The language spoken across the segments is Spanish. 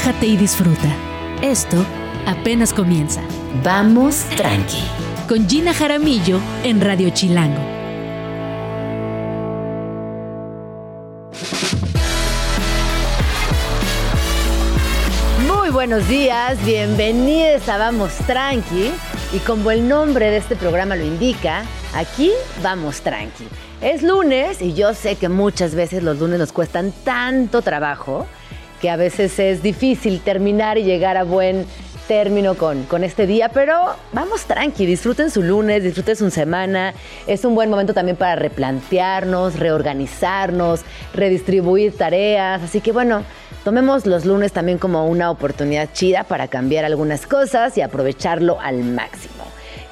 relájate y disfruta. Esto apenas comienza. Vamos tranqui. Con Gina Jaramillo en Radio Chilango. Muy buenos días, bienvenidos a Vamos Tranqui. Y como el nombre de este programa lo indica, aquí vamos tranqui. Es lunes y yo sé que muchas veces los lunes nos cuestan tanto trabajo que a veces es difícil terminar y llegar a buen término con, con este día, pero vamos tranqui, disfruten su lunes, disfruten su semana. Es un buen momento también para replantearnos, reorganizarnos, redistribuir tareas. Así que bueno, tomemos los lunes también como una oportunidad chida para cambiar algunas cosas y aprovecharlo al máximo.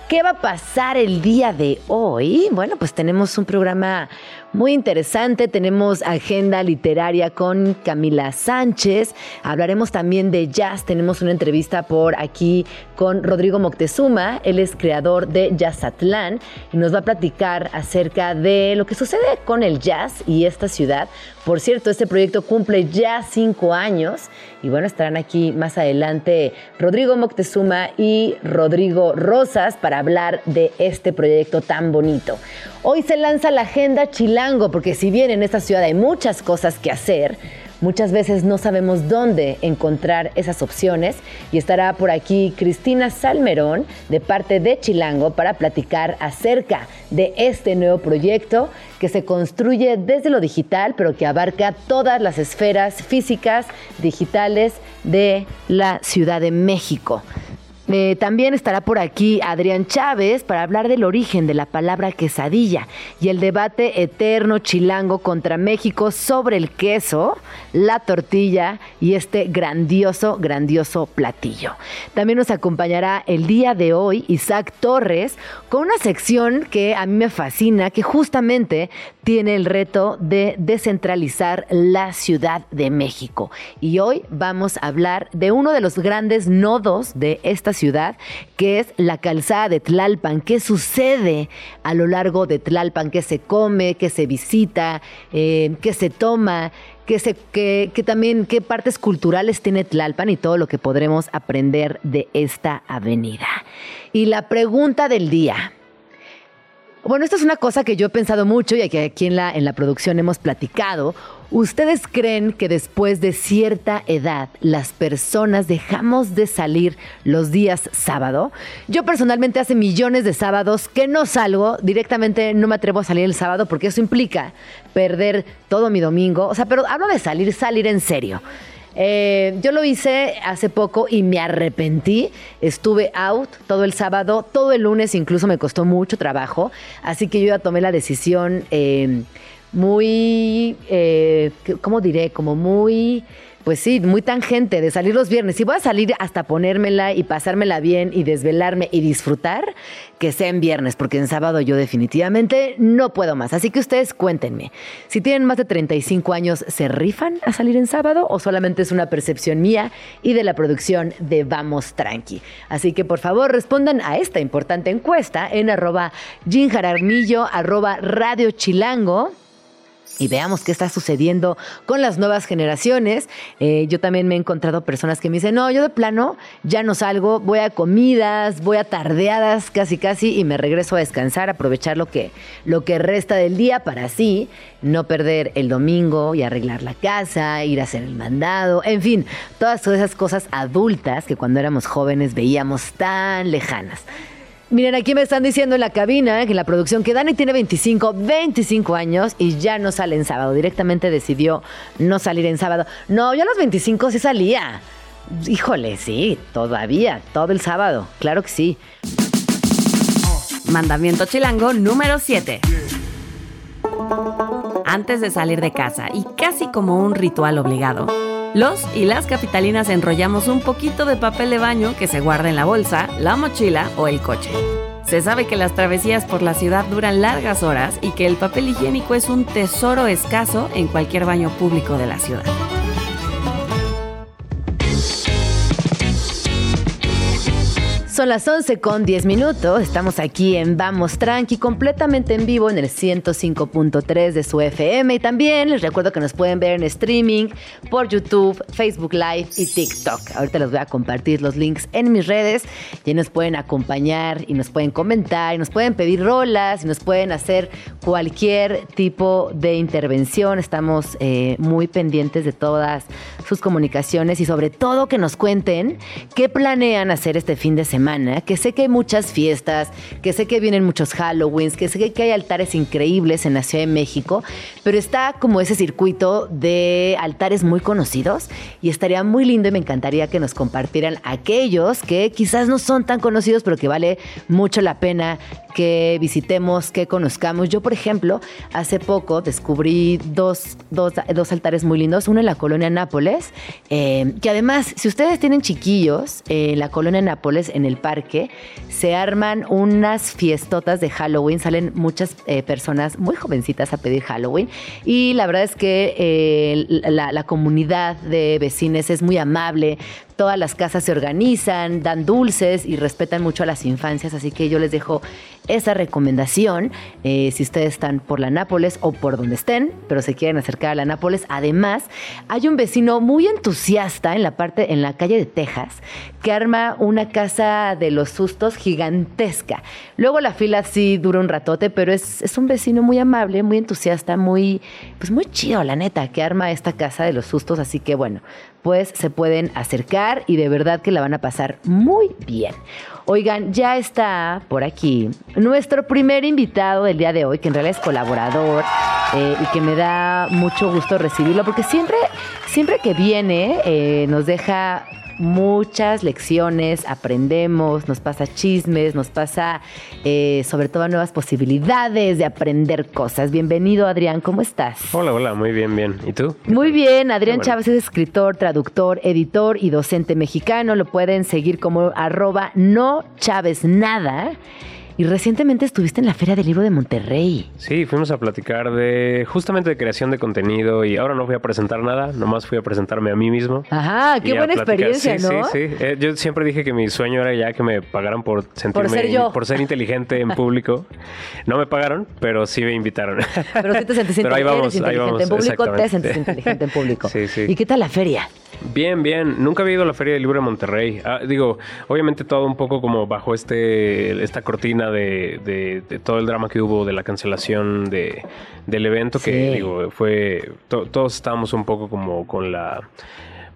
¿Qué va a pasar el día de hoy? Bueno, pues tenemos un programa muy interesante. Tenemos agenda literaria con Camila Sánchez. Hablaremos también de jazz. Tenemos una entrevista por aquí con Rodrigo Moctezuma. Él es creador de Jazzatlán y nos va a platicar acerca de lo que sucede con el jazz y esta ciudad. Por cierto, este proyecto cumple ya cinco años y bueno, estarán aquí más adelante Rodrigo Moctezuma y Rodrigo Rosas para hablar de este proyecto tan bonito. Hoy se lanza la agenda Chilango, porque si bien en esta ciudad hay muchas cosas que hacer, muchas veces no sabemos dónde encontrar esas opciones y estará por aquí Cristina Salmerón de parte de Chilango para platicar acerca de este nuevo proyecto que se construye desde lo digital pero que abarca todas las esferas físicas, digitales de la Ciudad de México. Eh, también estará por aquí Adrián Chávez para hablar del origen de la palabra quesadilla y el debate eterno chilango contra México sobre el queso, la tortilla y este grandioso, grandioso platillo. También nos acompañará el día de hoy Isaac Torres con una sección que a mí me fascina, que justamente tiene el reto de descentralizar la Ciudad de México. Y hoy vamos a hablar de uno de los grandes nodos de esta ciudad, que es la calzada de Tlalpan. ¿Qué sucede a lo largo de Tlalpan? ¿Qué se come? ¿Qué se visita? Eh, ¿Qué se toma? Que, se, que, que, también qué partes culturales tiene Tlalpan y todo lo que podremos aprender de esta avenida. Y la pregunta del día. Bueno, esto es una cosa que yo he pensado mucho y que aquí en la, en la producción hemos platicado. ¿Ustedes creen que después de cierta edad las personas dejamos de salir los días sábado? Yo personalmente hace millones de sábados que no salgo, directamente no me atrevo a salir el sábado porque eso implica perder todo mi domingo. O sea, pero hablo de salir, salir en serio. Eh, yo lo hice hace poco y me arrepentí. Estuve out todo el sábado, todo el lunes incluso me costó mucho trabajo. Así que yo ya tomé la decisión eh, muy, eh, ¿cómo diré? Como muy pues sí, muy tangente de salir los viernes. Si voy a salir hasta ponérmela y pasármela bien y desvelarme y disfrutar, que sea en viernes, porque en sábado yo definitivamente no puedo más. Así que ustedes cuéntenme, si tienen más de 35 años, ¿se rifan a salir en sábado o solamente es una percepción mía y de la producción de Vamos Tranqui? Así que por favor respondan a esta importante encuesta en arroba ginjaramillo, arroba radio chilango y veamos qué está sucediendo con las nuevas generaciones. Eh, yo también me he encontrado personas que me dicen, no, yo de plano ya no salgo, voy a comidas, voy a tardeadas casi casi y me regreso a descansar, aprovechar lo que, lo que resta del día para así no perder el domingo y arreglar la casa, ir a hacer el mandado, en fin, todas esas cosas adultas que cuando éramos jóvenes veíamos tan lejanas. Miren, aquí me están diciendo en la cabina, que la producción, que Dani tiene 25, 25 años y ya no sale en sábado. Directamente decidió no salir en sábado. No, yo a los 25 sí salía. Híjole, sí, todavía, todo el sábado. Claro que sí. Mandamiento chilango número 7. Antes de salir de casa y casi como un ritual obligado los y las capitalinas enrollamos un poquito de papel de baño que se guarda en la bolsa, la mochila o el coche. Se sabe que las travesías por la ciudad duran largas horas y que el papel higiénico es un tesoro escaso en cualquier baño público de la ciudad. Son las 11 con 10 minutos. Estamos aquí en Vamos Tranqui, completamente en vivo en el 105.3 de su FM. Y también les recuerdo que nos pueden ver en streaming por YouTube, Facebook Live y TikTok. Ahorita les voy a compartir los links en mis redes y nos pueden acompañar y nos pueden comentar y nos pueden pedir rolas y nos pueden hacer cualquier tipo de intervención. Estamos eh, muy pendientes de todas sus comunicaciones y sobre todo que nos cuenten qué planean hacer este fin de semana, que sé que hay muchas fiestas, que sé que vienen muchos Halloweens, que sé que hay altares increíbles en la Ciudad de México, pero está como ese circuito de altares muy conocidos y estaría muy lindo y me encantaría que nos compartieran aquellos que quizás no son tan conocidos, pero que vale mucho la pena que visitemos, que conozcamos. Yo, por ejemplo, hace poco descubrí dos, dos, dos altares muy lindos, uno en la colonia Nápoles, eh, que además, si ustedes tienen chiquillos, en la colonia Nápoles, en el parque, se arman unas fiestotas de Halloween, salen muchas eh, personas muy jovencitas a pedir Halloween. Y la verdad es que eh, la, la comunidad de vecinos es muy amable, todas las casas se organizan, dan dulces y respetan mucho a las infancias, así que yo les dejo esa recomendación eh, si ustedes están por la Nápoles o por donde estén, pero se quieren acercar a la Nápoles. Además, hay un vecino muy entusiasta en la parte, en la calle de Texas, que arma una casa de los sustos gigantesca. Luego la fila sí dura un ratote, pero es, es un vecino muy amable, muy entusiasta, muy, pues muy chido, la neta, que arma esta casa de los sustos. Así que bueno, pues se pueden acercar y de verdad que la van a pasar muy bien. Oigan, ya está por aquí nuestro primer invitado del día de hoy, que en realidad es colaborador eh, y que me da mucho gusto recibirlo, porque siempre, siempre que viene eh, nos deja muchas lecciones, aprendemos, nos pasa chismes, nos pasa eh, sobre todo nuevas posibilidades de aprender cosas. Bienvenido Adrián, ¿cómo estás? Hola, hola, muy bien, bien. ¿Y tú? Muy bien, Adrián Chávez es escritor, traductor, editor y docente mexicano. Lo pueden seguir como arroba no Chávez nada. Y recientemente estuviste en la Feria del Libro de Monterrey. Sí, fuimos a platicar de justamente de creación de contenido y ahora no fui a presentar nada, nomás fui a presentarme a mí mismo. Ajá, qué buena experiencia, ¿no? Sí, sí. Eh, yo siempre dije que mi sueño era ya que me pagaran por sentirme, por ser, yo. Por ser inteligente en público. No me pagaron, pero sí me invitaron. Pero sí te sentís pero ahí vamos, inteligente ahí vamos, en público, te sentís inteligente en público. Sí, sí. ¿Y qué tal la feria? Bien, bien. Nunca había ido a la Feria del Libro de Monterrey. Ah, digo, obviamente todo un poco como bajo este esta cortina de, todo el drama que hubo de la cancelación de, del evento, que digo, fue... todos estábamos un poco como con la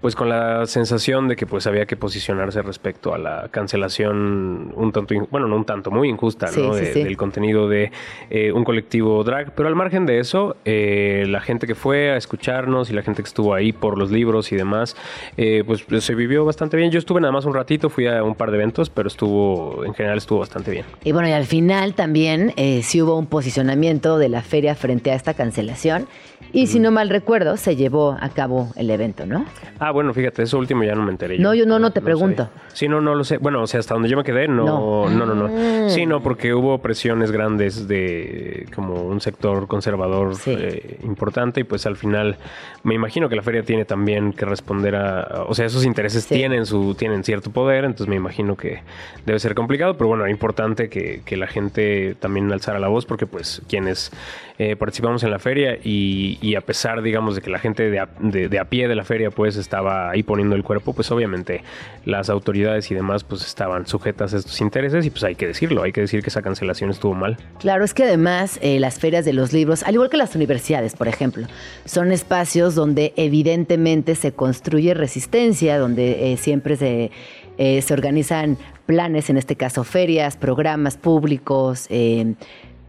pues con la sensación de que pues había que posicionarse respecto a la cancelación un tanto, bueno, no un tanto, muy injusta, ¿no? Del contenido de eh, un colectivo drag. Pero al margen de eso, eh, la gente que fue a escucharnos y la gente que estuvo ahí por los libros y demás, eh, pues se vivió bastante bien. Yo estuve nada más un ratito, fui a un par de eventos, pero estuvo, en general estuvo bastante bien. Y bueno, y al final también sí hubo un posicionamiento de la feria frente a esta cancelación. Y si no mal recuerdo, se llevó a cabo el evento, ¿no? Ah, bueno, fíjate, eso último ya no me enteré. No, yo no, no te pregunto. Sí, no, no lo sé. Bueno, o sea, hasta donde yo me quedé, no, no, no, no. Mm. Sí, no, porque hubo presiones grandes de como un sector conservador eh, importante y pues al final me imagino que la feria tiene también que responder a, o sea, esos intereses tienen su, tienen cierto poder, entonces me imagino que debe ser complicado, pero bueno, es importante que, que la gente también alzara la voz porque pues quienes eh, participamos en la feria y, y, a pesar, digamos, de que la gente de a, de, a, pie de la feria pues estaba ahí poniendo el cuerpo, pues obviamente las autoridades y demás pues estaban sujetas a estos intereses y pues hay que decirlo, hay que decir que esa cancelación estuvo mal. Claro, es que además eh, las ferias de los libros, al igual que las universidades, por ejemplo, son espacios donde evidentemente se construye resistencia, donde eh, siempre se, eh, se organizan planes, en este caso ferias, programas públicos, eh,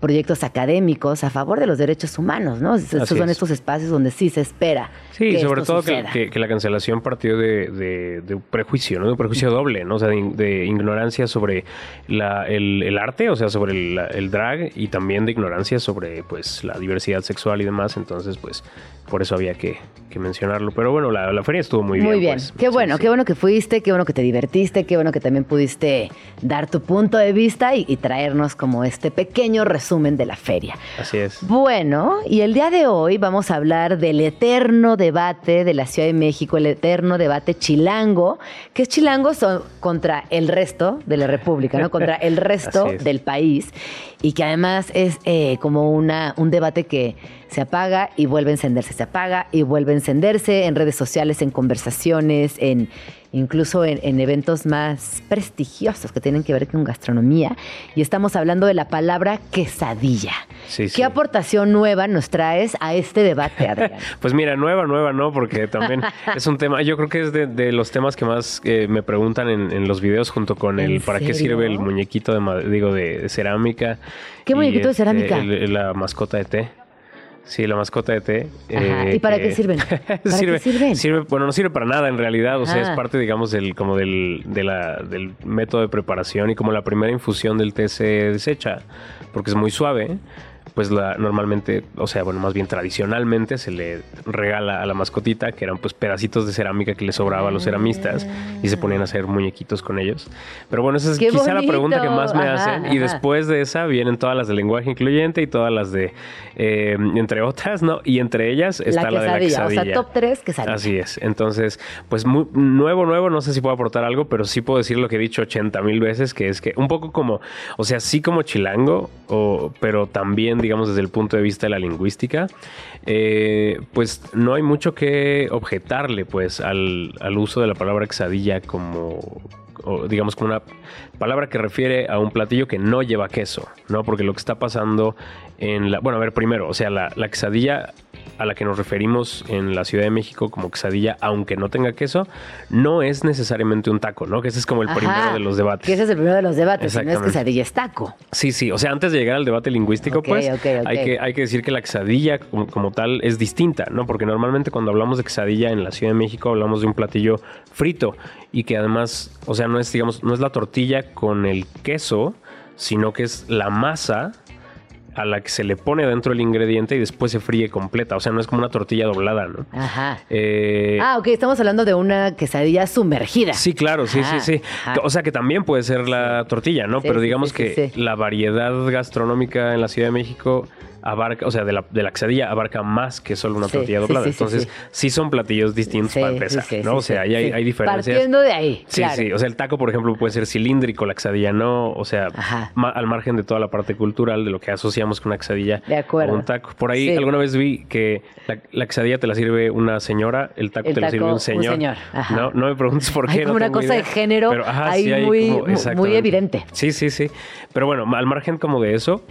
proyectos académicos a favor de los derechos humanos, ¿no? Esos son estos espacios donde sí se espera. Sí, sobre todo que, la cancelación partió de, un prejuicio, ¿no? De un prejuicio doble, ¿no? O sea, de, ignorancia sobre el, arte, o sea, sobre el, drag y también de ignorancia sobre, pues, la diversidad sexual y demás. Entonces, pues, por eso había que, mencionarlo. Pero bueno, la, feria estuvo muy, bien. Muy bien. Pues. Qué bueno, qué bueno que fuiste, qué bueno que te divertiste, qué bueno que también pudiste dar tu punto de vista y, y traernos como este pequeño resumen resumen de la feria. Así es. Bueno, y el día de hoy vamos a hablar del eterno debate de la Ciudad de México, el eterno debate chilango, que es chilango son contra el resto de la República, ¿no? Contra el resto del país, y que además es eh, como una, un debate que se apaga y vuelve a encenderse, se apaga y vuelve a encenderse en redes sociales, en conversaciones, en incluso en, en eventos más prestigiosos que tienen que ver con gastronomía. Y estamos hablando de la palabra quesadilla. Sí, ¿Qué sí. aportación nueva nos traes a este debate, Adrián? Pues mira, nueva, nueva, no, porque también es un tema, yo creo que es de, de los temas que más eh, me preguntan en, en los videos junto con el ¿En para qué sirve el muñequito de, ma- digo, de, de cerámica. ¿Qué muñequito de este, cerámica? el- la mascota de té. Sí, la mascota de té. Ajá, eh, ¿y para que- qué sirven? ¿Para qué sirve, sirven? sirve- bueno, no sirve para nada en realidad, o sea, es Ah. parte, digamos, del, como del, de la- del método de preparación y como la primera infusión del té se desecha, porque es muy suave, pues la, normalmente, o sea, bueno, más bien tradicionalmente se le regala a la mascotita, que eran pues pedacitos de cerámica que le sobraba a los ceramistas y se ponían a hacer muñequitos con ellos. Pero bueno, esa es ¡Qué quizá la pregunta que más me Ajá, hacen y después de esa vienen todas las de lenguaje incluyente y todas las de, eh, entre otras, ¿no? Y entre ellas está la, de la quesadilla. o sea, top 3 quesadilla. Así es. Entonces, pues muy, nuevo, nuevo, no sé si puedo aportar algo, pero sí puedo decir lo que he dicho 80 mil veces, que es que un poco como, o sea, sí como chilango, o, pero también, digamos, desde el punto de vista de la lingüística, eh, pues no hay mucho que objetarle, pues, al, al uso de la palabra quesadilla como digamos como una palabra que refiere a un platillo que no lleva queso, ¿no? Porque lo que está pasando en la... Bueno, a ver, primero, o sea, la, la quesadilla a la que nos referimos en la Ciudad de México como quesadilla, aunque no tenga queso, no es necesariamente un taco, ¿no? Que ese es como el Ajá, primero de los debates. Que ese es el primero de los debates, si no es quesadilla, es taco. Sí, sí. O sea, antes de llegar al debate lingüístico, pues. Hay, que, hay que decir que la quesadilla como, como tal es distinta, ¿no? Porque normalmente cuando hablamos de quesadilla en la Ciudad de México hablamos de un platillo frito y que además, o sea, no es, digamos, no es la tortilla con el queso, sino que es la masa a la que se le pone dentro el ingrediente y después se fríe completa. O sea, no es como una tortilla doblada, ¿no? Ajá. Eh, Ah, ok, estamos hablando de una quesadilla sumergida. Sí, claro, sí, Ajá, sí, sí. ajá. O sea que también puede ser la tortilla, ¿no? Sí, Pero digamos sí, sí, que la variedad gastronómica en la Ciudad de México abarca, o sea, de la, de la quesadilla abarca más que solo una Sí, tortilla doblada. sí, sí, Entonces, sí. son platillos distintos para empezar, ¿no? o sea, hay, hay diferencias. Partiendo de ahí, Sí, claro. sí. O sea, el taco, por ejemplo, puede ser cilíndrico, la quesadilla no. O sea, ma- al margen de toda la parte cultural de lo que asociamos con una quesadilla De acuerdo. o un taco. Por ahí alguna vez vi que la, la quesadilla te la sirve una señora, el taco El te lo taco, sirve un un señor. Ajá. No, no me preguntes por qué. Hay como no una cosa de género Pero, ajá, ahí hay muy- como- evidente. Sí, sí, sí. Pero bueno, al margen como de eso,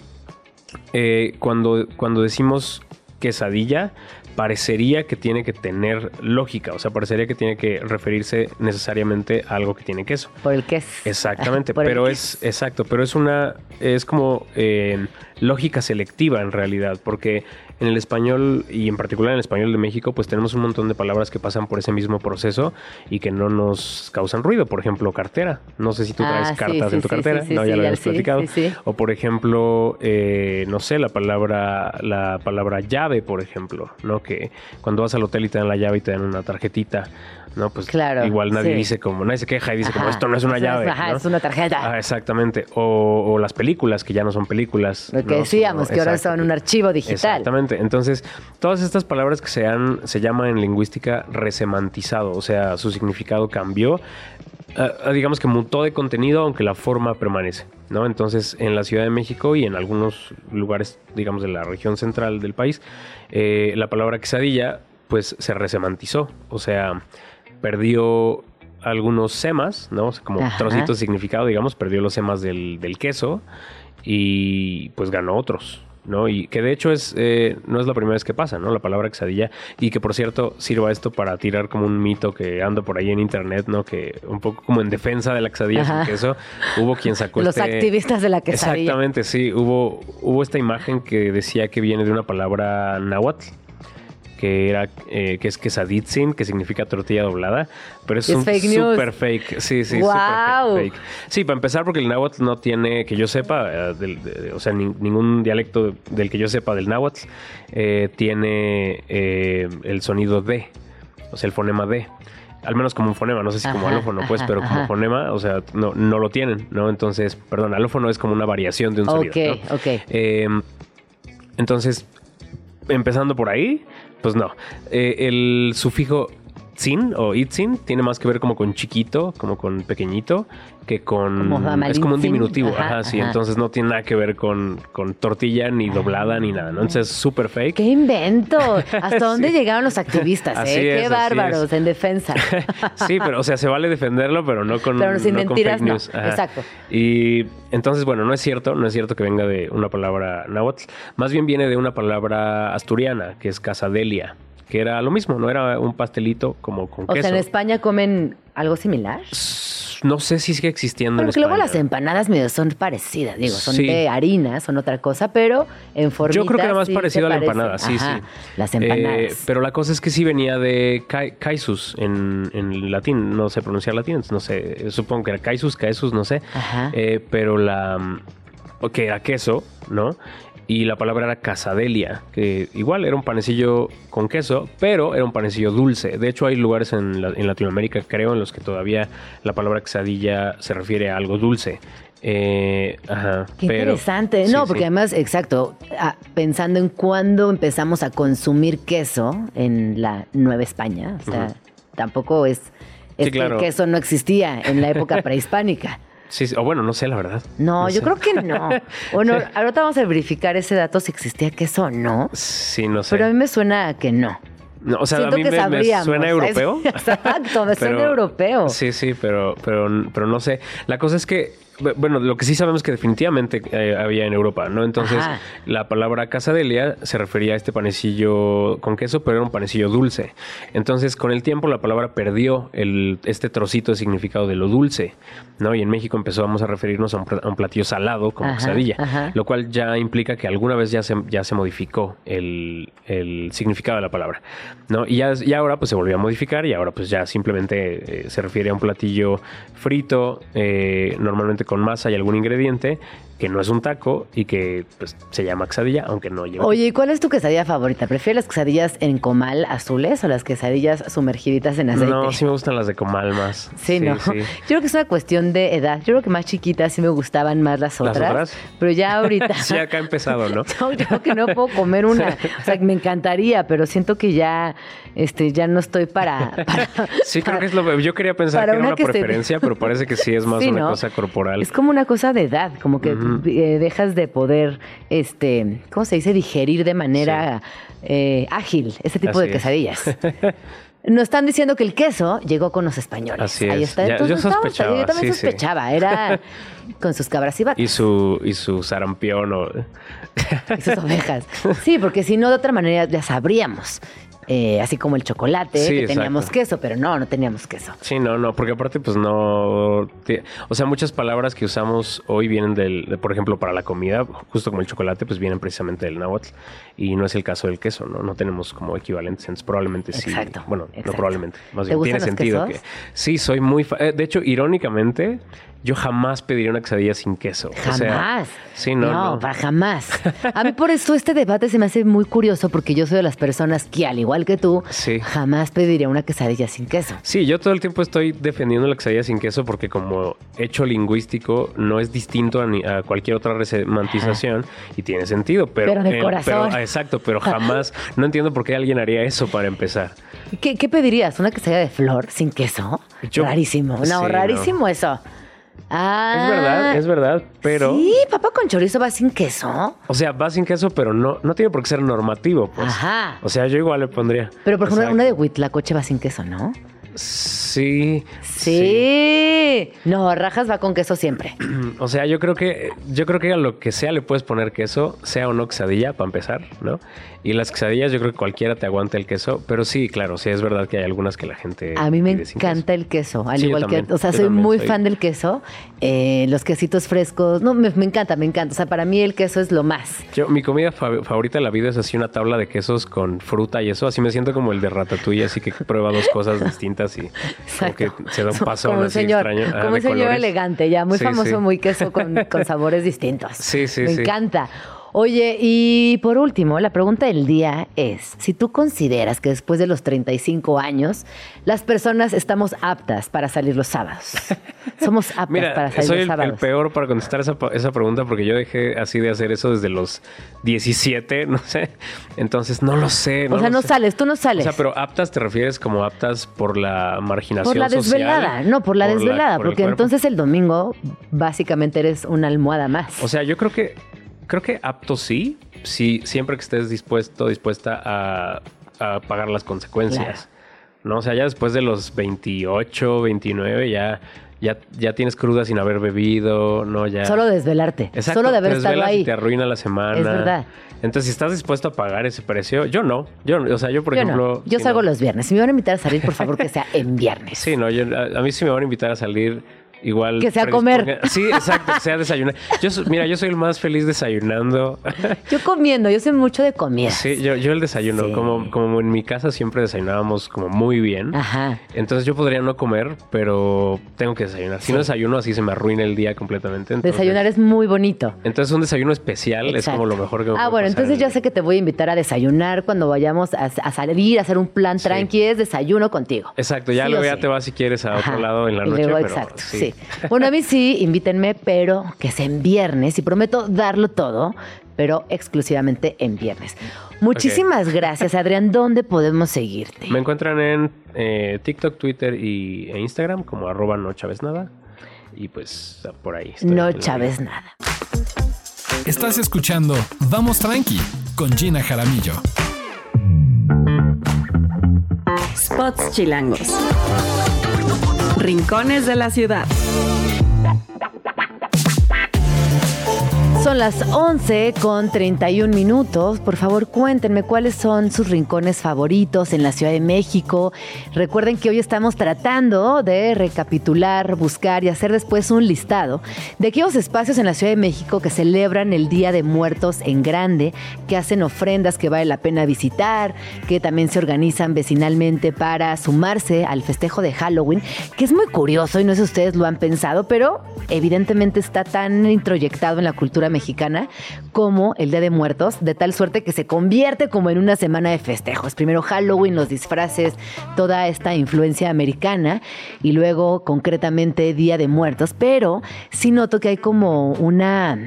eh, cuando, cuando decimos quesadilla, parecería que tiene que tener lógica, o sea, parecería que tiene que referirse necesariamente a algo que tiene queso. Por el queso. Exactamente, pero queso. es exacto, pero es una es como eh, lógica selectiva en realidad, porque en el español y en particular en el español de México, pues tenemos un montón de palabras que pasan por ese mismo proceso y que no nos causan ruido. Por ejemplo, cartera. No sé si tú Ah, traes sí, cartas sí, en tu sí, cartera, sí, sí, no, sí, ya lo habíamos platicado. O por ejemplo, eh, no sé, la palabra la palabra llave, por ejemplo, ¿no? Que cuando vas al hotel y te dan la llave y te dan una tarjetita, ¿no? Pues Claro, igual nadie sí. dice como, nadie se queja y dice como Ajá. esto no es una Eso llave. Ajá, ¿no? es una tarjeta. Ah, exactamente. O, o las películas, que ya no son películas. Lo que ¿no? decíamos, que ahora son un archivo digital. Exactamente. Entonces, todas estas palabras que se han, se llaman en lingüística resemantizado, o sea, su significado cambió. Ah, ah, digamos que mutó de contenido, aunque la forma permanece, ¿no? Entonces, en la Ciudad de México y en algunos lugares, digamos, de la región central del país, eh, la palabra quesadilla, pues, se resemantizó. O sea, perdió algunos semas, ¿no? O sea, como Ajá. trocitos de significado, digamos, perdió los semas del, del queso y pues ganó otros. ¿no? Y que de hecho es eh, no es la primera vez que pasa, ¿no? La palabra quesadilla. Y que por cierto sirva esto para tirar como un mito que ando por ahí en internet, ¿no? Que un poco como en defensa de la quesadilla Ajá. sin queso, hubo quien sacó Los este- activistas de la quesadilla. Exactamente, sí. Hubo, hubo esta imagen que decía que viene de una palabra náhuatl, que era que es quesaditzin, que significa tortilla doblada, pero es, Es un fake super fake. Sí, sí, super fake. Sí, para empezar, porque el náhuatl no tiene, que yo sepa, eh, del- de- o sea, nin- ningún dialecto del que yo sepa del náhuatl eh, tiene eh, el sonido D, o sea, el fonema D. al menos como un fonema, no sé si como alófono, pues, ajá, pero como ajá. fonema, o sea, no, no lo tienen, ¿no? Entonces, perdón, alófono es como una variación de un Ok, sonido. ¿no? ok. Eh, entonces, empezando por ahí, pues no. Eh, el sufijo sin o itzin tiene más que ver como con chiquito, como con pequeñito, que con... Como es como un diminutivo, Ajá, ajá, sí. ajá. Entonces no tiene nada que ver con, con tortilla, ni doblada, ni nada, ¿no? Entonces es súper fake. ¡Qué invento! ¿Hasta dónde Sí. llegaron los activistas? Así eh? ¡Qué es, bárbaros en defensa! sí, pero o sea, se vale defenderlo, pero no con, Pero sin no con fake news. Exacto. Y entonces, bueno, no es cierto, no es cierto que venga de una palabra náhuatl. Más bien viene de una palabra asturiana, que es casadelia, que era lo mismo, no era un pastelito como con O queso. sea, en España comen algo similar. No sé si sigue existiendo en Porque luego las empanadas medio son parecidas, digo, son Sí. de harina, son otra cosa, pero en forma. Yo creo que era más parecido a la empanada, sí, sí. Las Eh, empanadas. pero la cosa es que sí venía de kaisus en, en latín, no sé pronunciar latín, no sé, supongo que era kaisus, kaisus, no sé. Ajá. Eh, pero la. mm, Ok, era queso, ¿no? Y la palabra era casadelia, que igual era un panecillo con queso, pero era un panecillo dulce. De hecho, hay lugares en, la- en Latinoamérica, creo, en los que todavía la palabra quesadilla se refiere a algo dulce. Eh, ajá, Qué pero- interesante. sí, no, sí. porque además, exacto, pensando en cuándo empezamos a consumir queso en la Nueva España, o sea, tampoco es, es Sí, que claro. el queso no existía en la época prehispánica. Sí, sí, o bueno, no sé, la verdad. No, yo sé. creo que no. Bueno, ahorita vamos a verificar ese dato si existía queso o no. Sí, no sé. Pero a mí me suena a que no. No, o sea, Siento a mí que me- me, suena europeo. Exacto, me suena europeo. Sí, sí, pero, pero, pero no sé. La cosa es que, bueno, lo que sí sabemos es que definitivamente eh, había en Europa, ¿no? Entonces, Ajá. la palabra casadelia se refería a este panecillo con queso, pero era un panecillo dulce. Entonces, con el tiempo, la palabra perdió el, este trocito de significado de lo dulce, ¿no? Y en México empezamos a referirnos a un, a un platillo salado como Ajá, quesadilla, ajá. lo cual ya implica que alguna vez ya se, ya se modificó el, el significado de la palabra, ¿no? Y ya, y ahora pues se volvió a modificar y ahora pues ya simplemente eh, se refiere a un platillo frito, eh, normalmente con masa y algún ingrediente, que no es un taco y que pues se llama quesadilla, aunque no lleva... Oye, ¿y cuál es tu quesadilla favorita? ¿Prefieres las quesadillas en comal azules o las quesadillas sumergiditas en aceite? no, sí me gustan las de comal más. Sí, ¿no? Yo creo que es una cuestión de edad. Yo creo que más chiquitas sí me gustaban más las ¿Las otras. otras? Pero ya ahorita. Sí, acá ha empezado, ¿no? Yo creo que no puedo comer una. O sea, me encantaría, pero siento que ya, este, ya no estoy para. para- Sí, creo que es lo... Yo quería pensar que era una una preferencia, pero parece que sí es más Sí, una ¿no? cosa corporal. Es como una cosa de edad, como que Eh, dejas de poder, este, ¿cómo se dice? Digerir de manera eh, ágil ese tipo Así de es. quesadillas. Nos están diciendo que el queso llegó con los españoles. Así Ahí es. está. Ya- Entonces, yo sospechaba, yo también sí, sí. sospechaba. Era con sus cabras y vacas Y su, y su sarampión o... y sus ovejas. Sí, porque si no, de otra manera ya sabríamos. Eh, así como el chocolate, Sí, que exacto. teníamos queso, pero no, no teníamos queso. Sí, no, no, porque aparte pues no... o sea, muchas palabras que usamos hoy vienen del, de, por ejemplo, para la comida, justo como el chocolate, pues vienen precisamente del náhuatl y no es el caso del queso, ¿no? No tenemos como equivalentes, entonces probablemente sí. Exacto, Bueno, exacto. no probablemente, más ¿Te bien tiene sentido quesos? que... Sí, soy muy... fa- eh, de hecho, irónicamente, yo jamás pediría una quesadilla sin queso. O sea, Jamás. sí, no, no. para jamás. A mí por eso este debate se me hace muy curioso porque yo soy de las personas que, al igual que tú, Sí. jamás pediría una quesadilla sin queso. Sí, yo todo el tiempo estoy defendiendo la quesadilla sin queso porque como hecho lingüístico no es distinto a, ni- a cualquier otra resemantización y tiene sentido, pero... Pero de eh, corazón. pero- exacto, pero jamás... No entiendo por qué alguien haría eso para empezar. ¿Qué, qué pedirías? ¿Una quesadilla de flor sin queso? Yo- rarísimo. No, sí, no. rarísimo eso. Ah, Es verdad, es verdad, pero... Sí, papa con chorizo va sin queso. O sea, va sin queso, pero no, no tiene por qué ser normativo, pues. Ajá. O sea, yo igual le pondría. Pero por ejemplo, Exacto. una de huitlacoche va sin queso, ¿no? Sí. Sí. No, rajas va con queso siempre. O sea, yo creo que yo creo que a lo que sea le puedes poner queso, sea o no quesadilla, para empezar, ¿no? Y las quesadillas, yo creo que cualquiera te aguanta el queso, pero sí, claro, sí es verdad que hay algunas que la gente. A mí me encanta el queso, al Sí, igual también, que, o sea, soy muy soy- fan del queso, eh, los quesitos frescos, no, me, me encanta, me encanta, o sea, para mí el queso es lo más. Yo, mi comida fa- favorita de la vida es así una tabla de quesos con fruta y eso. Así me siento como el de Ratatouille, así que prueba dos cosas distintas y como que Exacto. se da un pasón como un así señor, extraño. Ah, como un señor colores. elegante, ya muy Sí, famoso, sí. muy queso con, con sabores distintos. Sí, sí, Me sí. encanta. Oye, y por último, la pregunta del día es, si tú consideras que después de los 35 años, las personas estamos aptas para salir los sábados. Somos aptas Mira, para salir soy los el, sábados. el peor para contestar esa, esa pregunta porque yo dejé así de hacer eso desde los 17, no sé. Entonces, no lo sé. o sea, no sé. sales, tú no O sales. sea, pero aptas te refieres como aptas por la marginación por la social? desvelada, no, por la Por desvelada, por el porque entonces el domingo básicamente eres una almohada más. O sea, yo creo que creo que apto sí, sí siempre que estés dispuesto, dispuesta a, a pagar las consecuencias. No, o sea, ya después de los 28, 29 ya ya ya tienes cruda sin haber bebido, no ya Solo desvelarte, Exacto, solo de haber te estado desvelas y ahí. te arruina la semana. Es verdad. Entonces, si estás dispuesto a pagar ese precio, yo no. Yo, o sea, yo por yo ejemplo, no, yo salgo no. los viernes. Si me van a invitar a salir, por favor que sea en viernes. Sí, no, yo, a, a mí sí me van a invitar a salir igual. Que sea comer. Sí, exacto, que sea desayunar. Yo, mira, yo soy el más feliz desayunando. Yo comiendo, yo soy mucho de comida. Sí, yo, yo el desayuno, Sí. como, como en mi casa siempre desayunábamos como muy bien. Ajá. Entonces yo podría no comer, pero tengo que desayunar. Si no desayuno, así se me arruina el día completamente. Entonces, Desayunar es muy bonito. Entonces un desayuno especial es como lo mejor que me Ah, bueno, pasar entonces en ya sé que te voy a invitar a desayunar cuando vayamos a, a salir, a hacer un plan Sí. tranqui, es desayuno contigo. Exacto, ya luego ya te vas si quieres a otro Ajá. lado en la noche. luego, pero exacto, sí. Sí. Bueno, a mí sí, invítenme, pero que sea en viernes y prometo darlo todo, pero exclusivamente en viernes. Muchísimas gracias, Adrián. ¿Dónde podemos seguirte? Me encuentran en eh, TikTok, Twitter y, e Instagram como arroba no Chávez nada. Y pues por ahí. estoy No vida. nada. Estás escuchando Vamos Tranqui con Gina Jaramillo. Spots chilangos. Rincones de la ciudad. Son las 11 con 31 minutos. Por favor, cuéntenme cuáles son sus rincones favoritos en la Ciudad de México. Recuerden que hoy estamos tratando de recapitular, buscar y hacer después un listado de aquellos espacios en la Ciudad de México que celebran el Día de Muertos en grande, que hacen ofrendas que vale la pena visitar, que también se organizan vecinalmente para sumarse al festejo de Halloween, que es muy curioso y no sé si ustedes lo han pensado, pero evidentemente está tan introyectado en la cultura mexicana como el Día de Muertos, de tal suerte que se convierte como en una semana de festejos. Primero Halloween, los disfraces, toda esta influencia americana y luego concretamente Día de Muertos, pero sí noto que hay como una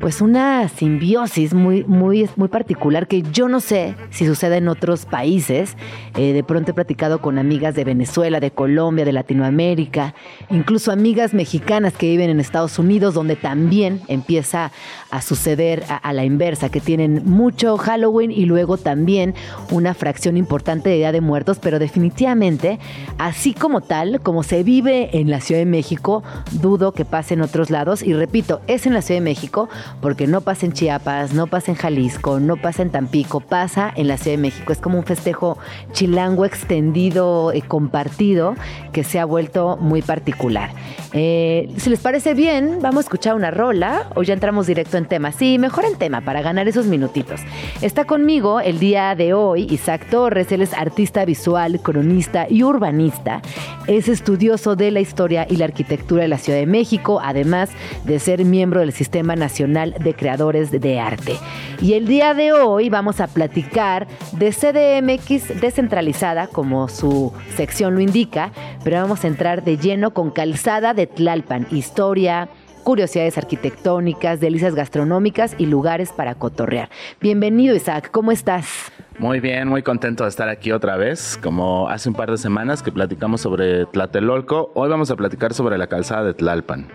pues una simbiosis muy, muy, muy particular que yo no sé si sucede en otros países. Eh, de pronto he platicado con amigas de Venezuela, de Colombia, de Latinoamérica, incluso amigas mexicanas que viven en Estados Unidos, donde también empieza a suceder a, a la inversa, que tienen mucho Halloween y luego también una fracción importante de Día de Muertos, pero definitivamente, así como tal, como se vive en la Ciudad de México, dudo que pase en otros lados. Y repito, es en la Ciudad de México porque no pasa en Chiapas, no pasa en Jalisco, no pasa en Tampico, pasa en la Ciudad de México. Es como un festejo chilango extendido, y compartido, que se ha vuelto muy particular. Eh, si les parece bien, vamos a escuchar una rola o ya entramos directo en tema. Sí, mejor en tema para ganar esos minutitos. Está conmigo el día de hoy Isaac Torres, él es artista visual, cronista y urbanista. Es estudioso de la historia y la arquitectura de la Ciudad de México, además de ser miembro del Sistema Nacional de Creadores de Arte. Y el día de hoy vamos a platicar de CDMX descentralizada, como su sección lo indica, pero vamos a entrar de lleno con Calzada de Tlalpan, historia, curiosidades arquitectónicas, delicias gastronómicas y lugares para cotorrear. Bienvenido Isaac, ¿cómo estás? Muy bien, muy contento de estar aquí otra vez. Como hace un par de semanas que platicamos sobre Tlatelolco, hoy vamos a platicar sobre la calzada de Tlalpan.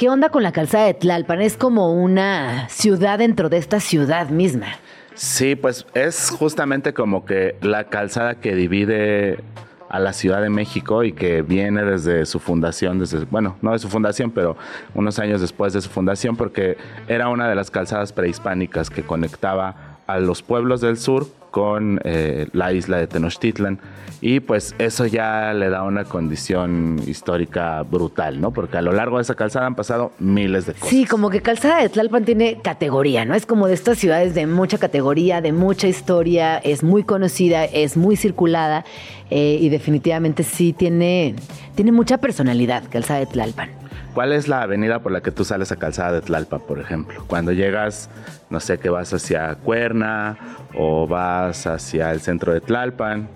¿Qué onda con la calzada de Tlalpan? Es como una ciudad dentro de esta ciudad misma. Sí, pues es justamente como que la calzada que divide a la Ciudad de México y que viene desde su fundación, desde, bueno, no de su fundación, pero unos años después de su fundación, porque era una de las calzadas prehispánicas que conectaba a los pueblos del sur con eh, la isla de Tenochtitlan. Y pues eso ya le da una condición histórica brutal, ¿no? Porque a lo largo de esa calzada han pasado miles de cosas. Sí, como que Calzada de Tlalpan tiene categoría, ¿no? Es como de estas ciudades de mucha categoría, de mucha historia, es muy conocida, es muy circulada eh, y definitivamente sí tiene, tiene mucha personalidad Calzada de Tlalpan. ¿Cuál es la avenida por la que tú sales a Calzada de Tlalpan, por ejemplo? Cuando llegas, no sé, que vas hacia Cuerna o vas hacia el centro de Tlalpan.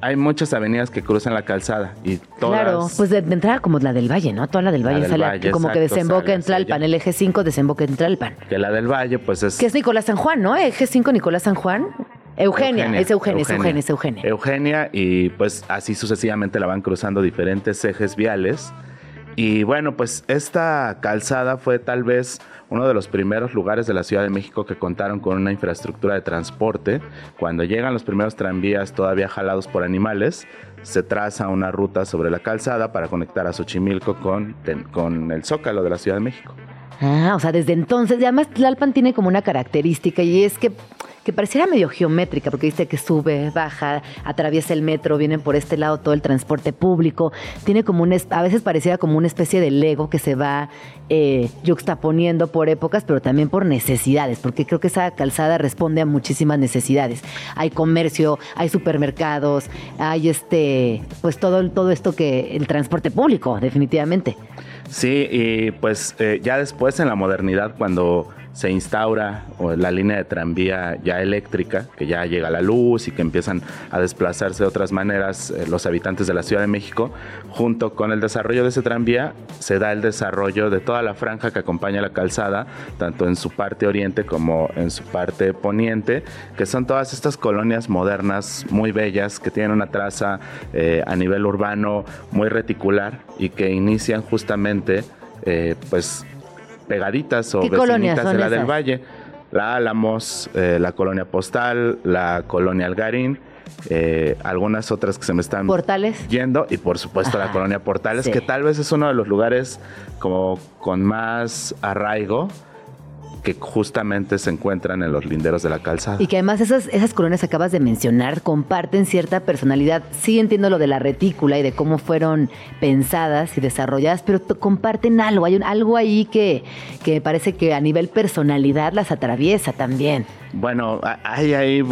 Hay muchas avenidas que cruzan la calzada y todas... Claro, pues de, de entrada como la del Valle, ¿no? Toda la del La Valle del sale Valle, como que desemboca en Tlalpan, el eje 5 desemboca en Tlalpan. Que la del Valle, pues es... Que es Nicolás San Juan, ¿no? Eje 5 Nicolás San Juan. Eugenia, es Eugenia, es Eugenia, es Eugenia. Eugenia y pues así sucesivamente la van cruzando diferentes ejes viales. Y bueno, pues esta calzada fue tal vez uno de los primeros lugares de la Ciudad de México que contaron con una infraestructura de transporte. Cuando llegan los primeros tranvías todavía jalados por animales, se traza una ruta sobre la calzada para conectar a Xochimilco con, con el Zócalo de la Ciudad de México. Ah, o sea, desde entonces, además Tlalpan tiene como una característica y es que, que pareciera medio geométrica, porque viste que sube, baja, atraviesa el metro, vienen por este lado todo el transporte público, tiene como un, a veces pareciera como una especie de Lego que se va eh, por épocas, pero también por necesidades, porque creo que esa calzada responde a muchísimas necesidades. Hay comercio, hay supermercados, hay este, pues todo, todo esto que, el transporte público, definitivamente. Sí, y pues eh, ya después en la modernidad, cuando se instaura la línea de tranvía ya eléctrica, que ya llega la luz y que empiezan a desplazarse de otras maneras eh, los habitantes de la Ciudad de México, junto con el desarrollo de ese tranvía, se da el desarrollo de toda la franja que acompaña la calzada, tanto en su parte oriente como en su parte poniente, que son todas estas colonias modernas muy bellas que tienen una traza eh, a nivel urbano muy reticular y que inician justamente eh, pues pegaditas o ¿Qué colonias vecinitas de la del? Valle. La Álamos, eh, la colonia Postal, la colonia Algarín, eh, algunas otras que se me están Portales. yendo y por supuesto Ajá, la colonia Portales, sí. que tal vez es uno de los lugares como con más arraigo que justamente se encuentran en los linderos de la calzada. Y que además esas, esas colonias que acabas de mencionar comparten cierta personalidad. Sí entiendo lo de la retícula y de cómo fueron pensadas y desarrolladas, pero comparten algo. Hay un, algo ahí que, que me parece que a nivel personalidad las atraviesa también. Bueno, hay ahí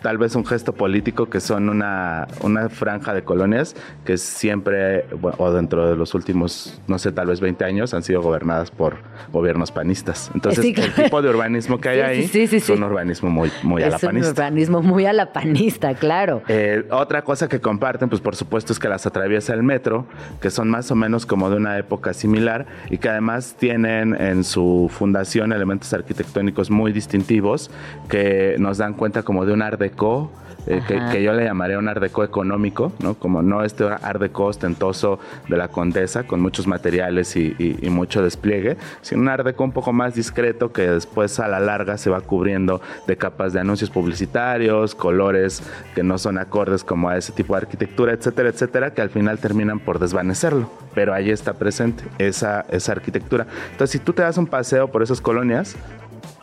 tal vez un gesto político que son una, una franja de colonias que siempre, o dentro de los últimos, no sé, tal vez 20 años, han sido gobernadas por gobiernos panistas. Entonces, Sí, claro. Tipo de urbanismo que hay Sí, ahí sí, sí, sí, es un urbanismo muy, muy a la es un urbanismo muy a la panista, claro. Eh, otra cosa que comparten, pues por supuesto, es que las atraviesa el metro, que son más o menos como de una época similar y que además tienen en su fundación elementos arquitectónicos muy distintivos que nos dan cuenta como de un art deco. Eh, que, que yo le llamaría un art deco económico, ¿no? Como no este art deco ostentoso de la condesa con muchos materiales y, y- y mucho despliegue, sino un art deco un poco más discreto que después a la larga se va cubriendo de capas de anuncios publicitarios, colores que no son acordes como a ese tipo de arquitectura, etcétera, etcétera, que al final terminan por desvanecerlo. Pero ahí está presente esa, esa arquitectura. Entonces, si tú te das un paseo por esas colonias,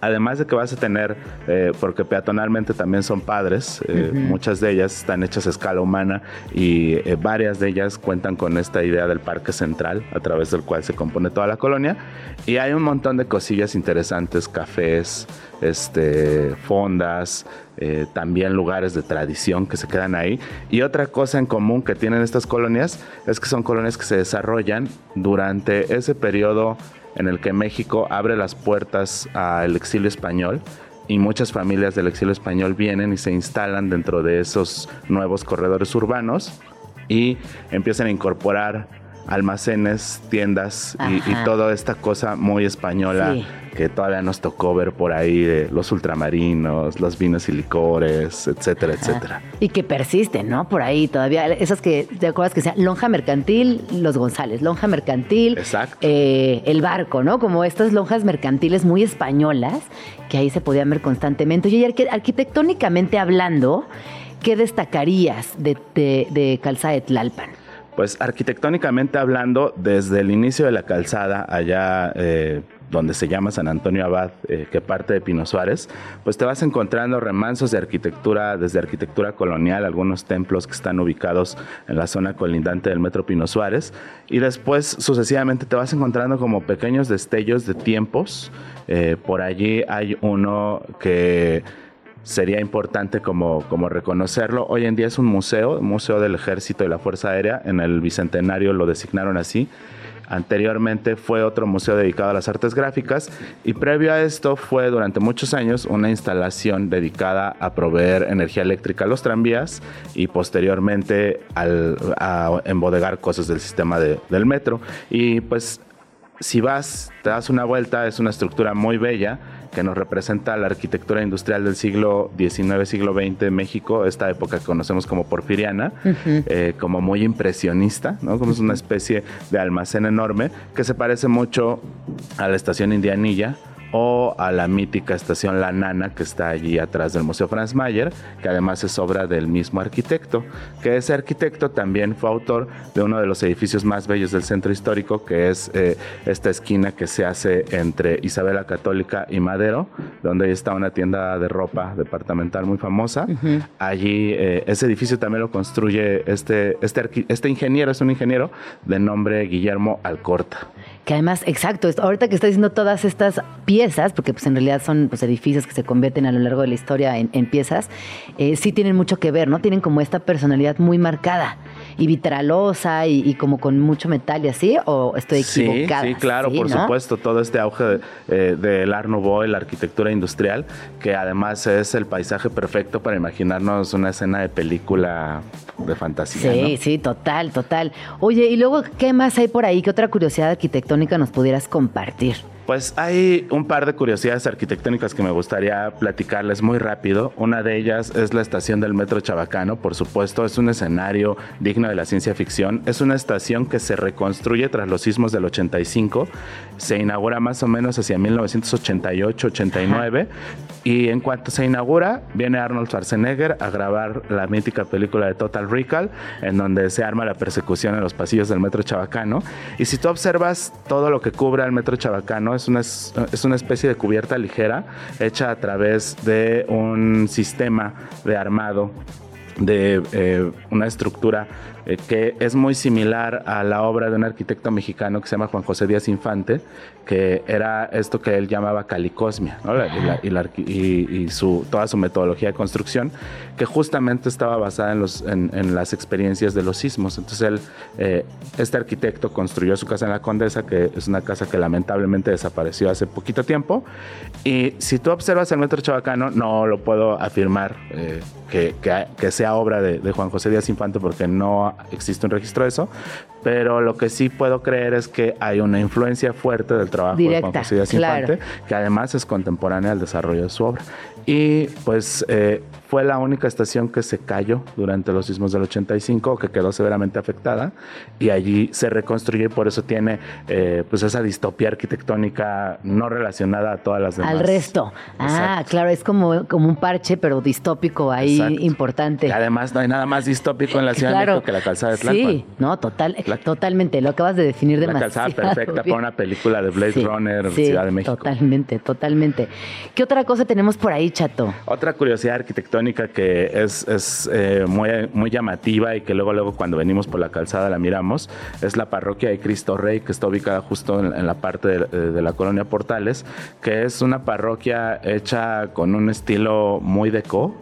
Además de que vas a tener, eh, porque peatonalmente también son padres, eh, muchas de ellas están hechas a escala humana y eh, varias de ellas cuentan con esta idea del parque central a través del cual se compone toda la colonia. Y hay un montón de cosillas interesantes, cafés, este, fondas, eh, también lugares de tradición que se quedan ahí. Y otra cosa en común que tienen estas colonias es que son colonias que se desarrollan durante ese periodo en el que México abre las puertas al exilio español y muchas familias del exilio español vienen y se instalan dentro de esos nuevos corredores urbanos y empiezan a incorporar almacenes, tiendas y, toda esta cosa muy española Sí. que todavía nos tocó ver por ahí de los ultramarinos, los vinos y licores, etcétera, etcétera. Y que persisten, ¿no? Por ahí todavía, esas que, ¿te acuerdas que sea Lonja Mercantil, Los González, Lonja Mercantil, Exacto. eh, El Barco, ¿no? Como estas lonjas mercantiles muy españolas, que ahí se podían ver constantemente. Y arqui- arquitectónicamente hablando, ¿qué destacarías de, de, de Calzada de Tlalpan? Pues arquitectónicamente hablando, desde el inicio de la calzada, allá eh, donde se llama San Antonio Abad, eh, que parte de Pino Suárez, pues te vas encontrando remansos de arquitectura, desde arquitectura colonial, algunos templos que están ubicados en la zona colindante del Metro Pino Suárez, y después sucesivamente te vas encontrando como pequeños destellos de tiempos. Eh, por allí hay uno que sería importante como, como reconocerlo. Hoy en día es un museo, Museo del Ejército y la Fuerza Aérea, en el Bicentenario lo designaron así. Anteriormente fue otro museo dedicado a las artes gráficas y previo a esto fue durante muchos años una instalación dedicada a proveer energía eléctrica a los tranvías y posteriormente a embodegar cosas del sistema del metro. Y pues si vas, te das una vuelta, es una estructura muy bella que nos representa la arquitectura industrial del siglo XIX, siglo XX de México, esta época que conocemos como porfiriana, eh, como muy impresionista, ¿no? como es una especie de almacén enorme que se parece mucho a la estación Indianilla o a la mítica estación La Nana que está allí atrás del Museo Franz Mayer, que además es obra del mismo arquitecto, que ese arquitecto también fue autor de uno de los edificios más bellos del centro histórico, que es eh, esta esquina que se hace entre Isabela Católica y Madero, donde está una tienda de ropa departamental muy famosa. Allí eh, ese edificio también lo construye este, este, este ingeniero, es un ingeniero de nombre Guillermo Alcorta. Que además, exacto, ahorita que está diciendo todas estas piezas, porque pues en realidad son pues, edificios que se convierten a lo largo de la historia en, piezas, eh, sí tienen mucho que ver, ¿no? Tienen como esta personalidad muy marcada y vitralosa y, como con mucho metal y así, o estoy equivocada. Sí, sí claro, por supuesto, todo este auge eh, del Art Nouveau, la arquitectura industrial, que además es el paisaje perfecto para imaginarnos una escena de película de fantasía. Sí, sí, total, total. Oye, y luego, ¿qué más hay por ahí? ¿Qué otra curiosidad arquitectónica nos pudieras compartir? Pues hay un par de curiosidades arquitectónicas que me gustaría platicarles muy rápido. Una de ellas es la estación del Metro Chabacano, por supuesto, es un escenario digno de la ciencia ficción. Es una estación que se reconstruye tras los sismos del 85, se inaugura más o menos hacia 1988-89 y en cuanto se inaugura, viene Arnold Schwarzenegger a grabar la mítica película de Total Recall, en donde se arma la persecución en los pasillos del Metro Chabacano. Y si tú observas todo lo que cubre al Metro Chabacano, es una, es una especie de cubierta ligera hecha a través de un sistema de armado de eh, una estructura eh, que es muy similar a la obra de un arquitecto mexicano que se llama Juan José Díaz Infante, que era esto que él llamaba calicosmia, y, su, toda su metodología de construcción, que justamente estaba basada en, los, en, las experiencias de los sismos. Entonces él, eh, este arquitecto construyó su casa en la Condesa, que es una casa que lamentablemente desapareció hace poquito tiempo, y si tú observas el metro chabacano, no lo puedo afirmar eh, que, que, sea obra de Juan José Díaz Infante porque no existe un registro de eso, pero lo que sí puedo creer es que hay una influencia fuerte del trabajo de Juan José Díaz Infante, que además es contemporánea al desarrollo de su obra. Y pues eh, fue la única estación que se cayó durante los sismos del 85, que quedó severamente afectada, y allí se reconstruyó y por eso tiene eh, pues esa distopía arquitectónica no relacionada a todas las demás. Al resto. Ah, claro, es como, como un parche, pero distópico ahí importante. Y además no hay nada más distópico en la Ciudad de México que la calzada de Tlalpan. Sí, no, total, totalmente, lo acabas de definir demasiado. La calzada perfecta para una película de Blade Runner, Ciudad de México. Totalmente, totalmente. ¿Qué otra cosa tenemos por ahí, Chato? Otra curiosidad arquitectónica que es, eh, muy, muy llamativa y que luego, luego cuando venimos por la calzada la miramos, es la parroquia de Cristo Rey, que está ubicada justo en, la parte de, de, la colonia Portales, que es una parroquia hecha con un estilo muy deco,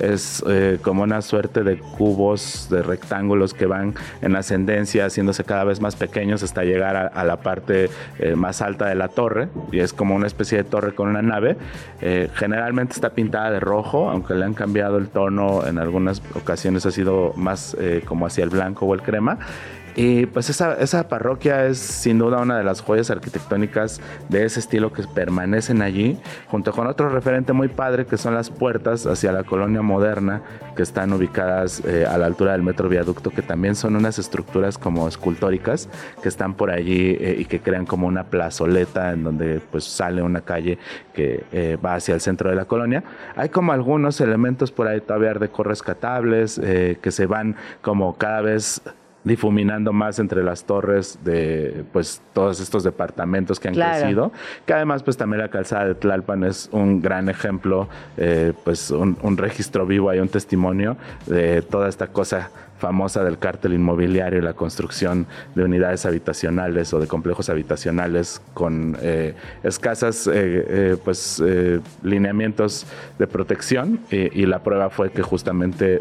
es eh, como una suerte de cubos, de rectángulos que van en ascendencia, haciéndose cada vez más pequeños hasta llegar a, la parte eh, más alta de la torre, y es como una especie de torre con una nave. Eh, generalmente está pintada de rojo, aunque le han cambiado el tono en algunas ocasiones ha sido más como hacia el blanco o el crema. Y pues esa, esa, parroquia es sin duda una de las joyas arquitectónicas de ese estilo que permanecen allí, junto con otro referente muy padre que son las puertas hacia la colonia moderna que están ubicadas eh, a la altura del metro viaducto, que también son unas estructuras como escultóricas que están por allí eh, y que crean como una plazoleta en donde pues sale una calle que eh, va hacia el centro de la colonia. Hay como algunos elementos por ahí todavía de rescatables que se van como cada vez difuminando más entre las torres de pues todos estos departamentos que han crecido que además pues también la calzada de Tlalpan es un gran ejemplo eh, pues un, registro vivo hay un testimonio de toda esta cosa famosa del cártel inmobiliario y la construcción de unidades habitacionales o de complejos habitacionales con eh, escasas eh, pues lineamientos de protección y la prueba fue que justamente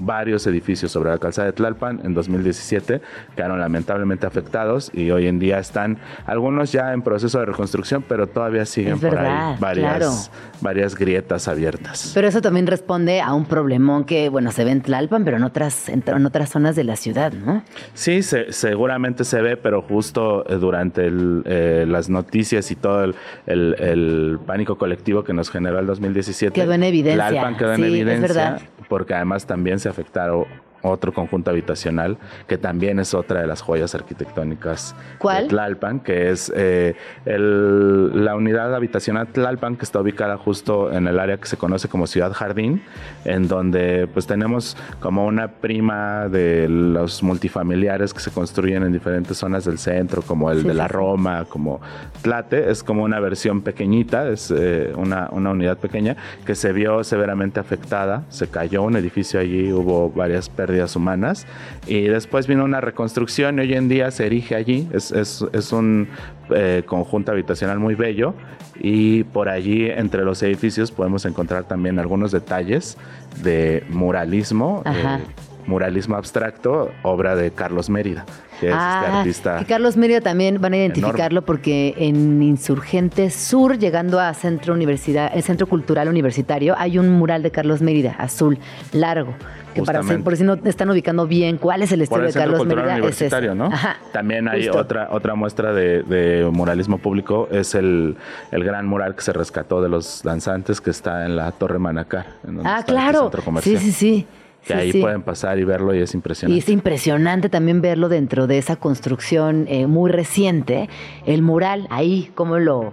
varios edificios sobre la calzada de Tlalpan en 2017, quedaron lamentablemente afectados y hoy en día están algunos ya en proceso de reconstrucción, pero todavía siguen Es por verdad, ahí varias, claro. varias grietas abiertas. Pero eso también responde a un problemón que, bueno, se ve en Tlalpan, pero en otras, en, otras zonas de la ciudad, ¿no? Sí, se- seguramente se ve, pero justo eh, durante el, eh, las noticias y todo el, el- el pánico colectivo que nos generó el 2017. Quedó en evidencia. Tlalpan quedó en es evidencia verdad. Porque además también se afectaron otro conjunto habitacional que también es otra de las joyas arquitectónicas ¿Cuál? de Tlalpan, que es eh, el- la unidad habitacional Tlalpan que está ubicada justo en el área que se conoce como Ciudad Jardín, en donde pues tenemos como una prima de los multifamiliares que se construyen en diferentes zonas del centro, como el Sí, de la. Roma, como Tlate, es como una versión pequeñita, es eh, una, una unidad pequeña que se vio severamente afectada, se cayó un edificio allí, hubo varias pérdidas humanas. Y después vino una reconstrucción y hoy en día se erige allí, es, es- es un eh, conjunto habitacional muy bello. Y por allí entre los edificios podemos encontrar también algunos detalles de muralismo. Eh, Muralismo abstracto, obra de Carlos Mérida, que es este Ah, artista. que Carlos Mérida también van a identificarlo porque en Insurgente Sur, llegando a Centro Universidad, el Centro Cultural Universitario, hay un mural de Carlos Mérida, azul, largo. Que para Justamente. por si no están ubicando bien cuál es el estilo de Carlos Cultural Mérida, es. Universitario, ¿no? Ajá, También hay justo. otra otra muestra de, de muralismo público, es el, el gran mural que se rescató de los danzantes que está en la Torre Manacar. en donde Ah, está el claro. centro Sí, comercial. sí, sí. Que Sí, ahí sí. pueden pasar y verlo y es Y impresionante. es impresionante también verlo dentro de esa construcción eh, muy reciente, el mural ahí, cómo lo,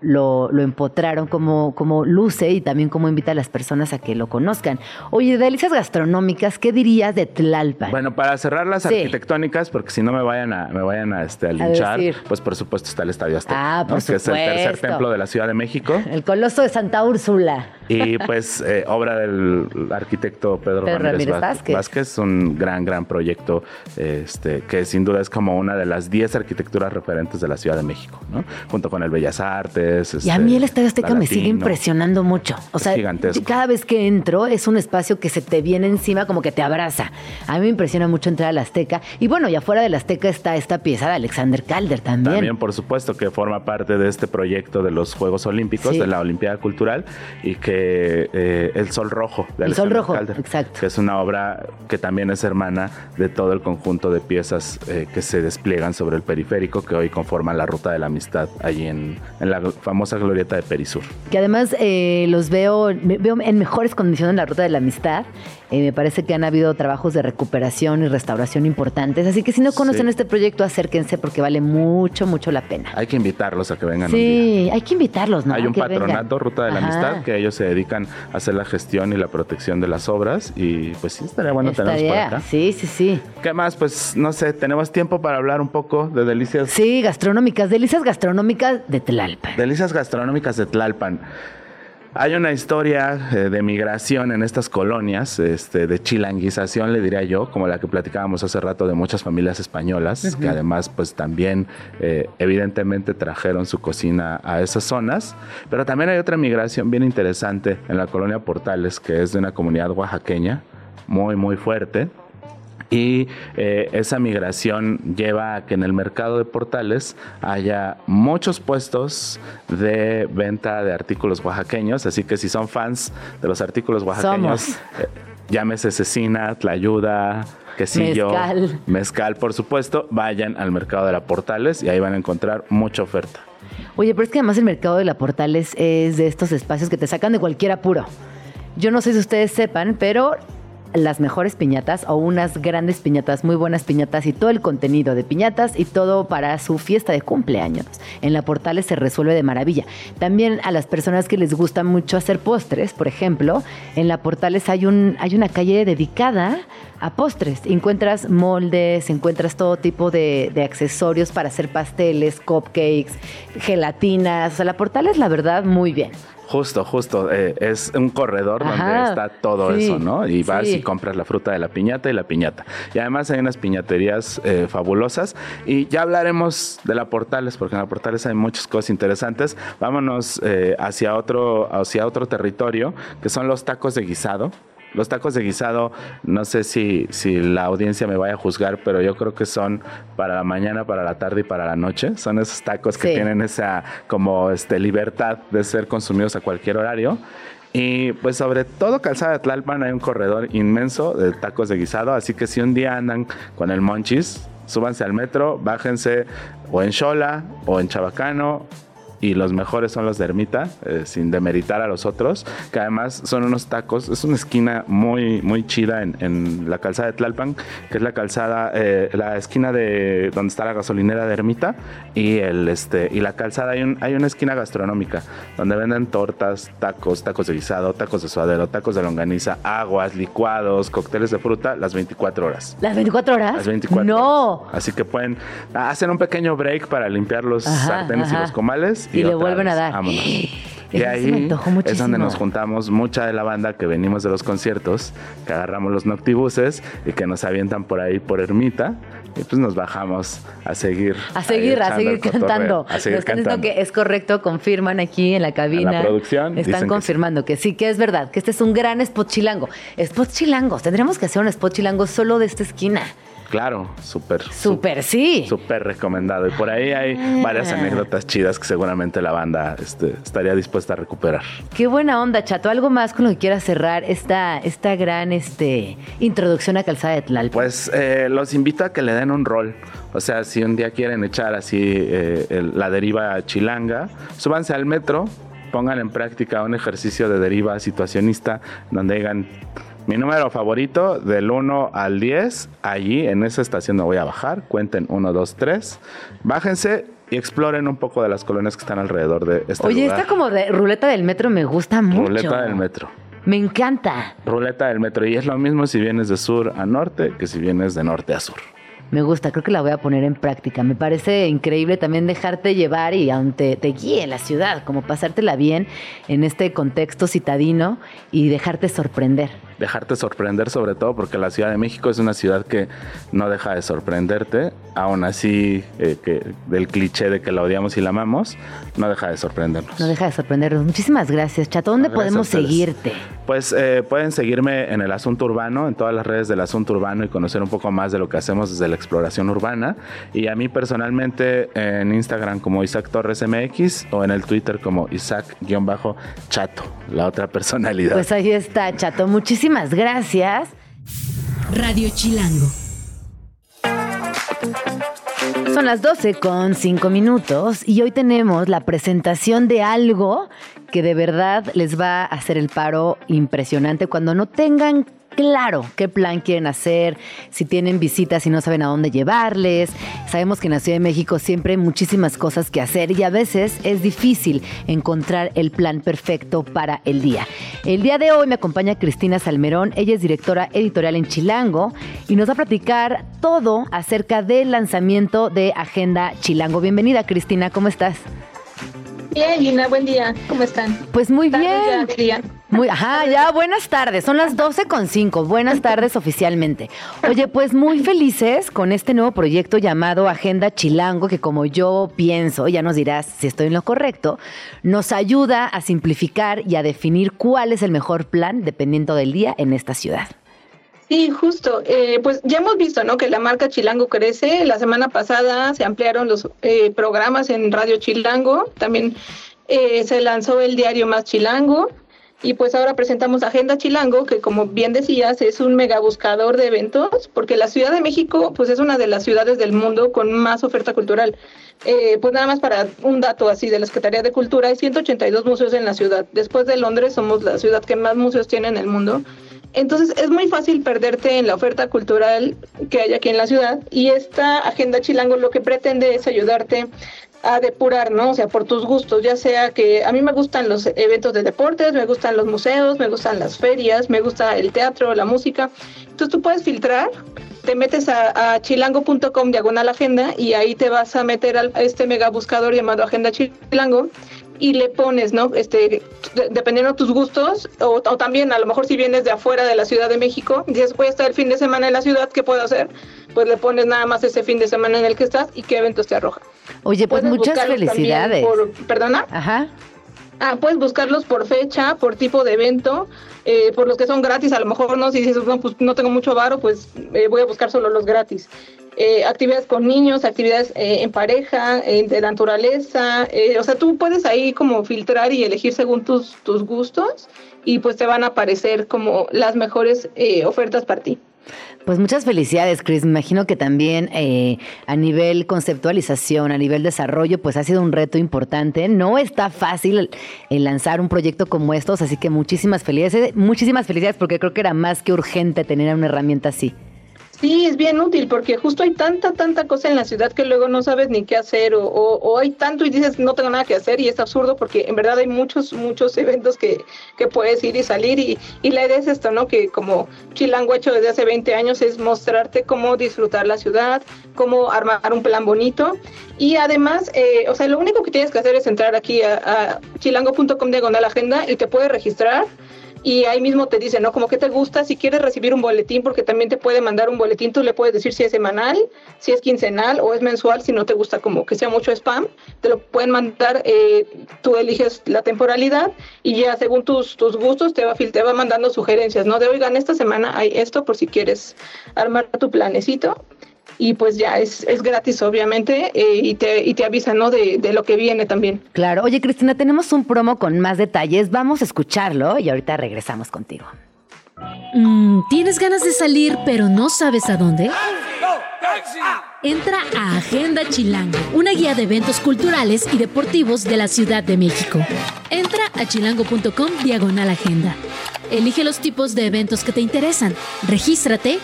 lo, lo empotraron, cómo, cómo luce y también cómo invita a las personas a que lo conozcan. Oye, de delicias gastronómicas, ¿qué dirías de Tlalpan? Bueno, para cerrar las Sí. arquitectónicas, porque si no me vayan a, me vayan a, este, a linchar, pues por supuesto está el Estadio Azteca, Ah, por ¿no? que es el tercer templo de la Ciudad de México. el Coloso de Santa Úrsula. Y pues eh, obra del arquitecto Pedro, Pedro Ramírez, Ramírez Vázquez. Vázquez. Un gran, gran proyecto este, que sin duda es como una de las 10 arquitecturas referentes de la Ciudad de México, ¿no? Junto con el Bellas Artes. Y a este, mí el Estadio Azteca me sigue impresionando mucho. O sea, gigantesco. cada vez que entro es un espacio que se te viene encima como que te abraza. A mí me impresiona mucho entrar al Azteca. Y bueno, y afuera del Azteca está esta pieza de Alexander Calder también. También, por supuesto, que forma parte de este proyecto de los Juegos Olímpicos, Sí. de la Olimpiada Cultural, y que eh, El Sol Rojo, de El Sol Rojo, Calder, exacto. que es una obra que también es hermana de todo el conjunto de piezas eh, que se despliegan sobre el periférico, que hoy conforman la Ruta de la Amistad, allí en, en la famosa glorieta de Perisur. Que además eh, los veo en mejores condiciones en la ruta de la amistad. Eh, me parece que han habido trabajos de recuperación y restauración importantes. Así que si no conocen Sí. este proyecto, acérquense porque vale mucho, mucho la pena. Hay que invitarlos a que vengan un día. Sí, hay que invitarlos, ¿no? Hay un Que vengan. patronato, Ruta de la Ajá. Amistad, que ellos se dedican a hacer la gestión y la protección de las obras. Y pues sí, estaría bueno tenerlos por Estaría- acá. Sí, sí, sí. ¿Qué más? Pues no sé, tenemos tiempo para hablar un poco de delicias, Sí, gastronómicas, delicias gastronómicas de Tlalpan. delicias gastronómicas de Tlalpan. Hay una historia eh, de migración en estas colonias, este, de chilanguización, le diría yo, como la que platicábamos hace rato de muchas familias españolas, que además, pues también, eh, evidentemente, trajeron su cocina a esas zonas. Pero también hay otra migración bien interesante en la colonia Portales, que es de una comunidad oaxaqueña, muy, muy fuerte. Y eh, esa migración lleva a que en el mercado de portales haya muchos puestos de venta de artículos oaxaqueños. Así que si son fans de los artículos oaxaqueños, eh, llámese cecina, tlayuda, quesillo, Mezcal. mezcal, por supuesto, vayan al mercado de la portales y ahí van a encontrar mucha oferta. Oye, pero es que además el mercado de la Portales es de estos espacios que te sacan de cualquier apuro. Yo no sé si ustedes sepan, pero las mejores piñatas o unas grandes piñatas, muy buenas piñatas y todo el contenido de piñatas y todo para su fiesta de cumpleaños. En la Portales se resuelve de maravilla. También a las personas que les gusta mucho hacer postres, por ejemplo, en la Portales hay, un, hay una calle dedicada a postres. Encuentras moldes, encuentras todo tipo de, de accesorios para hacer pasteles, cupcakes, gelatinas. O sea, la Portales, la verdad, muy bien. Justo, justo. eh, es un corredor donde está todo sí, eso, ¿no? Y vas sí. y compras la fruta de la piñata y la piñata. Y además hay unas piñaterías eh, fabulosas. Y ya hablaremos de la Portales, porque en la Portales hay muchas cosas interesantes. Vámonos eh, hacia, otro, hacia otro territorio, que son los tacos de guisado. Los tacos de guisado, no sé si, si la audiencia me vaya a juzgar, pero yo creo que son para la mañana, para la tarde y para la noche. Son esos tacos que Sí. tienen esa como este libertad de ser consumidos a cualquier horario. Y pues sobre todo Calzada de Tlalpan hay un corredor inmenso de tacos de guisado, así que si un día andan con el monchis, súbanse al metro, bájense o en Xola o en Chabacano y los mejores son los de Ermita, eh, sin demeritar a los otros, que además son unos tacos, es una esquina muy, muy chida en, en la calzada de Tlalpan, que es la calzada, eh, la esquina de donde está la gasolinera de Ermita y el este y la calzada hay un, hay una esquina gastronómica donde venden tortas, tacos, tacos de guisado, tacos de suadero, tacos de longaniza, aguas, licuados, cócteles de fruta, las 24 horas. ¿Las 24 horas? Las 24. No. Así que pueden hacer un pequeño break para limpiar los Ajá, sartenes y los comales. Y le vuelven a dar. vámonos. Y sí ahí es donde nos juntamos mucha de la banda que venimos de los conciertos, que agarramos los noctibuses y que nos avientan por ahí por Ermita y pues nos bajamos a seguir. A seguir, a seguir cantando. A seguir Nos están diciendo cantando. que es correcto, confirman aquí en la cabina. En la producción Están que confirmando que sí. que es verdad, que este es un gran spot chilango. Spot chilangos, tendríamos que hacer un spot chilango solo de esta esquina. Claro, súper. Súper sí. Súper recomendado. Y por ahí hay varias Ah. anécdotas chidas que seguramente la banda este, estaría dispuesta a recuperar. Qué buena onda, Chato. ¿Algo más con lo que quieras cerrar esta, esta gran este, introducción a Calzada de Tlalpan? Pues eh, los invito a que le den un rol. O sea, si un día quieren echar así eh, el- la deriva chilanga, súbanse al metro, pongan en práctica un ejercicio de deriva situacionista donde digan mi número favorito del 1 al 10, allí en esa estación me voy a bajar, cuenten 1, 2, 3, bájense y exploren un poco de las colonias que están alrededor de este Oye, lugar. esta como de ruleta del metro me gusta mucho. Ruleta del metro. Me encanta. Ruleta del metro. Y es lo mismo si vienes de sur a norte que si vienes de norte a sur. Me gusta, creo que la voy a poner en práctica. Me parece increíble también dejarte llevar y aunque te guíe la ciudad, como pasártela bien en este contexto citadino y dejarte sorprender. Dejarte sorprender sobre todo porque la Ciudad de México es una ciudad que no deja de sorprenderte, aún así eh, que del cliché de que la odiamos y la amamos, no deja de sorprendernos. No deja de sorprendernos. Muchísimas gracias, Chato. ¿Dónde Gracias podemos seguirte? Pues eh, pueden seguirme en el Asunto Urbano, en todas las redes del Asunto Urbano y conocer un poco más de lo que hacemos desde la exploración urbana. Y a mí personalmente en Instagram como Isaac Torres MX o en el Twitter como Isaac-Chato, la otra personalidad. Pues ahí está, Chato. Muchísimas gracias. Radio Chilango. Son las 12 con 5 minutos y hoy tenemos la presentación de algo que de verdad les va a hacer el paro impresionante cuando no tengan claro qué plan quieren hacer, si tienen visitas y no saben a dónde llevarles. Sabemos que en la Ciudad de México siempre hay muchísimas cosas que hacer y a veces es difícil encontrar el plan perfecto para el día. El día de hoy me acompaña Cristina Salmerón, ella es directora editorial en Chilango y nos va a platicar todo acerca del lanzamiento de Agenda Chilango. Bienvenida Cristina, ¿cómo estás? Bien, Gina, buen día. ¿Cómo están? Pues muy ya, bien. dirían. Muy, ajá, ya, buenas tardes. Son las 12 con 5. Buenas tardes oficialmente. Oye, pues muy felices con este nuevo proyecto llamado Agenda Chilango, que como yo pienso, ya nos dirás si estoy en lo correcto, nos ayuda a simplificar y a definir cuál es el mejor plan dependiendo del día en esta ciudad. Sí, justo. Eh, pues ya hemos visto, ¿no? Que la marca Chilango crece. La semana pasada se ampliaron los eh, programas en Radio Chilango. También eh, se lanzó el diario Más Chilango. Y pues ahora presentamos Agenda Chilango, que como bien decías, es un mega buscador de eventos, porque la Ciudad de México, pues es una de las ciudades del mundo con más oferta cultural. Eh, pues nada más para un dato así de la Secretaría de Cultura, hay 182 museos en la ciudad. Después de Londres somos la ciudad que más museos tiene en el mundo. Entonces es muy fácil perderte en la oferta cultural que hay aquí en la ciudad y esta agenda chilango lo que pretende es ayudarte a depurar, ¿no? O sea, por tus gustos, ya sea que a mí me gustan los eventos de deportes, me gustan los museos, me gustan las ferias, me gusta el teatro, la música. Entonces tú puedes filtrar, te metes a, a chilango.com diagonal agenda y ahí te vas a meter a este mega buscador llamado Agenda Chilango y le pones, ¿no? Este, de- dependiendo de tus gustos, o, o también a lo mejor si vienes de afuera de la Ciudad de México, dices, voy a estar el fin de semana en la ciudad, ¿qué puedo hacer? Pues le pones nada más ese fin de semana en el que estás y qué eventos te arroja. Oye, pues Puedes muchas felicidades. por- ¿Perdona? Ajá. Ah, puedes buscarlos por fecha, por tipo de evento. eh, por los que son gratis, a lo mejor no, si dices, no, pues no tengo mucho varo, pues eh, voy a buscar solo los gratis. Eh, actividades con niños, actividades en pareja, de naturaleza, o sea, tú puedes ahí como filtrar y elegir según tus, tus gustos y pues te van a aparecer como las mejores ofertas para ti. Pues muchas felicidades, Chris. Me imagino que también eh, a nivel conceptualización, a nivel desarrollo, pues ha sido un reto importante. No está fácil el lanzar un proyecto como estos, así que muchísimas felicidades. Muchísimas felicidades porque creo que era más que urgente tener una herramienta así. Sí, es bien útil porque justo hay tanta, tanta cosa en la ciudad que luego no sabes ni qué hacer o, hay tanto y dices no tengo nada que hacer y es absurdo porque en verdad hay muchos, muchos eventos que, que puedes ir y salir y, y, la idea es esto, ¿no? Que como Chilango ha hecho desde hace 20 años es mostrarte cómo disfrutar la ciudad, cómo armar un plan bonito y además, eh, o sea, lo único que tienes que hacer es entrar aquí a, a chilango.com diagonal agenda y te puedes registrar y ahí mismo te dice, ¿no? Como que te gusta, si quieres recibir un boletín, porque también te puede mandar un boletín, tú le puedes decir si es semanal, si es quincenal o es mensual, si no te gusta como que sea mucho spam, te lo pueden mandar, eh, tú eliges la temporalidad y ya según tus, tus gustos te va, te va mandando sugerencias, ¿no? De, oigan, esta semana hay esto por si quieres armar tu planecito y pues ya es, es gratis obviamente eh, y, te, y te avisa ¿no? De, de, lo que viene también. Claro, oye Cristina, tenemos un promo con más detalles, vamos a escucharlo y ahorita regresamos contigo. Mm, ¿Tienes ganas de salir pero no sabes a dónde? Entra a Agenda Chilango, una guía de eventos culturales y deportivos de la Ciudad de México. Entra a chilango.com diagonal agenda. Elige los tipos de eventos que te interesan, regístrate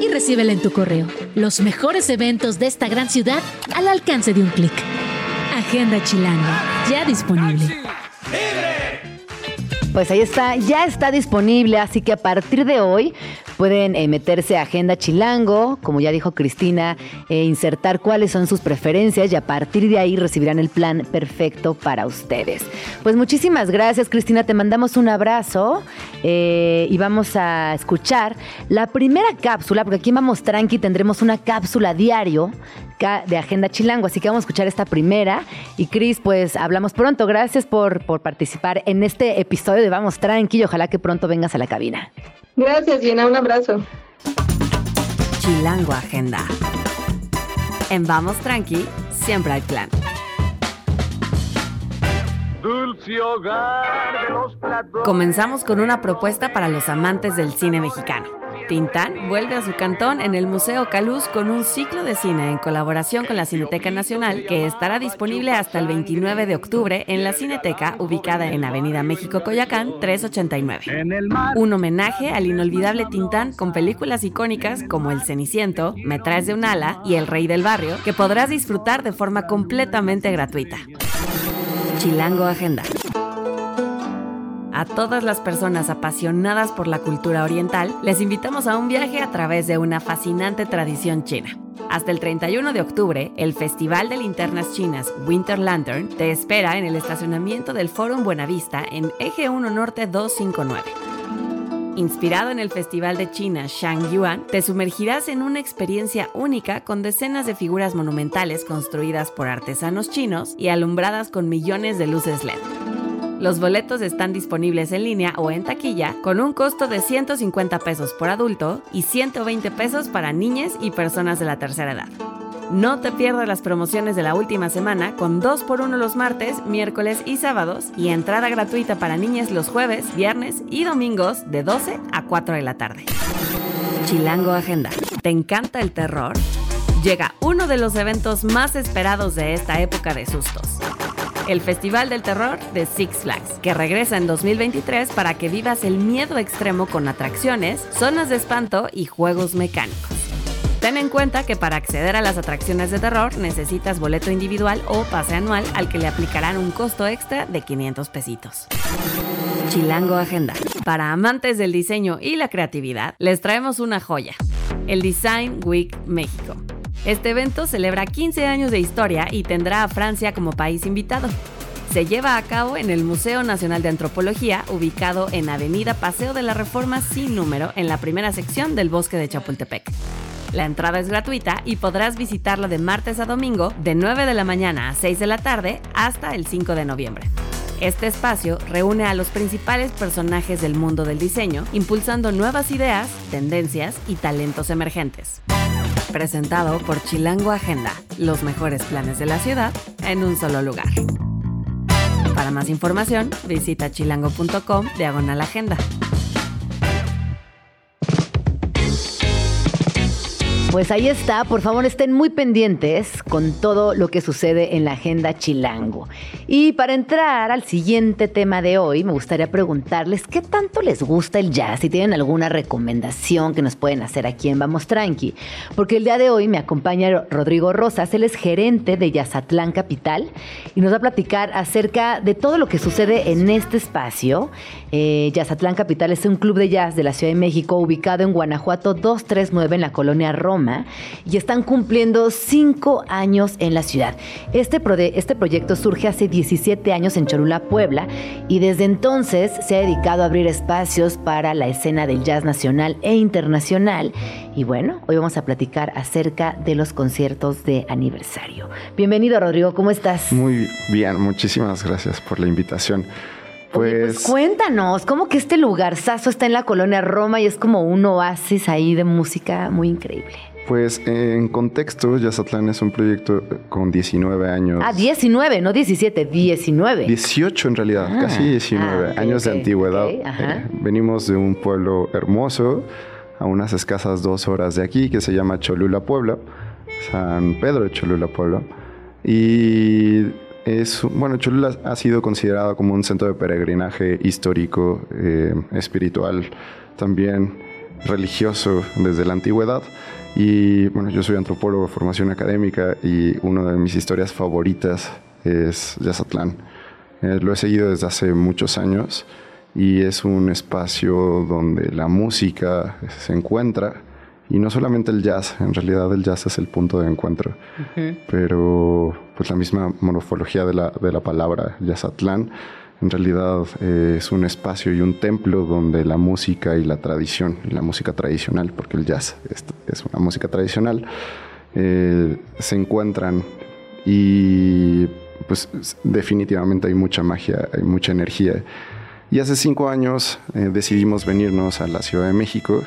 y recíbela en tu correo. Los mejores eventos de esta gran ciudad al alcance de un clic. Agenda Chilango, ya disponible. Pues ahí está, ya está disponible, así que a partir de hoy pueden eh, meterse a Agenda Chilango, como ya dijo Cristina, e insertar cuáles son sus preferencias y a partir de ahí recibirán el plan perfecto para ustedes. Pues muchísimas gracias Cristina, te mandamos un abrazo eh, y vamos a escuchar la primera cápsula, porque aquí Vamos Tranqui tendremos una cápsula diario de Agenda Chilango. Así que vamos a escuchar esta primera. Y Cris, pues hablamos pronto. Gracias por, por participar en este episodio de Vamos Tranqui. ojalá que pronto vengas a la cabina. Gracias, Gina. Un abrazo. Chilango Agenda. En Vamos Tranqui, siempre hay plan. Comenzamos con una propuesta para los amantes del cine mexicano. Tintán vuelve a su cantón en el Museo Caluz con un ciclo de cine en colaboración con la Cineteca Nacional que estará disponible hasta el 29 de octubre en la Cineteca ubicada en Avenida México Coyacán 389. Un homenaje al inolvidable Tintán con películas icónicas como El Ceniciento, Me traes de un ala y El Rey del Barrio que podrás disfrutar de forma completamente gratuita. Chilango Agenda. A todas las personas apasionadas por la cultura oriental, les invitamos a un viaje a través de una fascinante tradición china. Hasta el 31 de octubre, el Festival de Linternas Chinas Winter Lantern te espera en el estacionamiento del Forum Buenavista en Eje 1 Norte 259. Inspirado en el Festival de China Shangyuan, te sumergirás en una experiencia única con decenas de figuras monumentales construidas por artesanos chinos y alumbradas con millones de luces LED. Los boletos están disponibles en línea o en taquilla con un costo de 150 pesos por adulto y 120 pesos para niñas y personas de la tercera edad. No te pierdas las promociones de la última semana con 2 por 1 los martes, miércoles y sábados y entrada gratuita para niñas los jueves, viernes y domingos de 12 a 4 de la tarde. Chilango Agenda. ¿Te encanta el terror? Llega uno de los eventos más esperados de esta época de sustos el Festival del Terror de Six Flags, que regresa en 2023 para que vivas el miedo extremo con atracciones, zonas de espanto y juegos mecánicos. Ten en cuenta que para acceder a las atracciones de terror necesitas boleto individual o pase anual al que le aplicarán un costo extra de 500 pesitos. Chilango Agenda. Para amantes del diseño y la creatividad, les traemos una joya, el Design Week México este evento celebra 15 años de historia y tendrá a Francia como país invitado. Se lleva a cabo en el Museo Nacional de Antropología, ubicado en Avenida Paseo de la Reforma sin número, en la primera sección del bosque de Chapultepec. La entrada es gratuita y podrás visitarlo de martes a domingo, de 9 de la mañana a 6 de la tarde, hasta el 5 de noviembre. Este espacio reúne a los principales personajes del mundo del diseño, impulsando nuevas ideas, tendencias y talentos emergentes. Presentado por Chilango Agenda, los mejores planes de la ciudad en un solo lugar. Para más información, visita chilango.com diagonal agenda. Pues ahí está, por favor estén muy pendientes con todo lo que sucede en la agenda chilango. Y para entrar al siguiente tema de hoy, me gustaría preguntarles qué tanto les gusta el jazz, si tienen alguna recomendación que nos pueden hacer aquí en Vamos Tranqui. Porque el día de hoy me acompaña Rodrigo Rosas, él es gerente de Yazatlán Capital y nos va a platicar acerca de todo lo que sucede en este espacio. Eh, Yazatlán Capital es un club de jazz de la Ciudad de México ubicado en Guanajuato 239 en la colonia Roma y están cumpliendo cinco años en la ciudad. Este, este proyecto surge hace 17 años en Cholula, Puebla, y desde entonces se ha dedicado a abrir espacios para la escena del jazz nacional e internacional. Y bueno, hoy vamos a platicar acerca de los conciertos de aniversario. Bienvenido, Rodrigo, ¿cómo estás? Muy bien, muchísimas gracias por la invitación. Pues, pues, cuéntanos, ¿cómo que este lugarzazo está en la colonia Roma y es como un oasis ahí de música muy increíble? Pues en contexto, Yazatlán es un proyecto con 19 años. Ah, 19, no 17, 19. 18 en realidad, ah, casi 19 ah, años de antigüedad. Eh, venimos de un pueblo hermoso, a unas escasas dos horas de aquí, que se llama Cholula, Puebla, San Pedro de Cholula, Puebla. Y es, bueno, Cholula ha sido considerado como un centro de peregrinaje histórico, eh, espiritual, también religioso desde la antigüedad. Y bueno, yo soy antropólogo de formación académica y una de mis historias favoritas es Yazatlán. Eh, lo he seguido desde hace muchos años y es un espacio donde la música se encuentra y no solamente el jazz, en realidad el jazz es el punto de encuentro, pero pues la misma morfología de la, de la palabra Yazatlán en realidad eh, es un espacio y un templo donde la música y la tradición, la música tradicional, porque el jazz es, una música tradicional, eh, se encuentran y pues definitivamente hay mucha magia, hay mucha energía. Y hace cinco años eh, decidimos venirnos a la Ciudad de México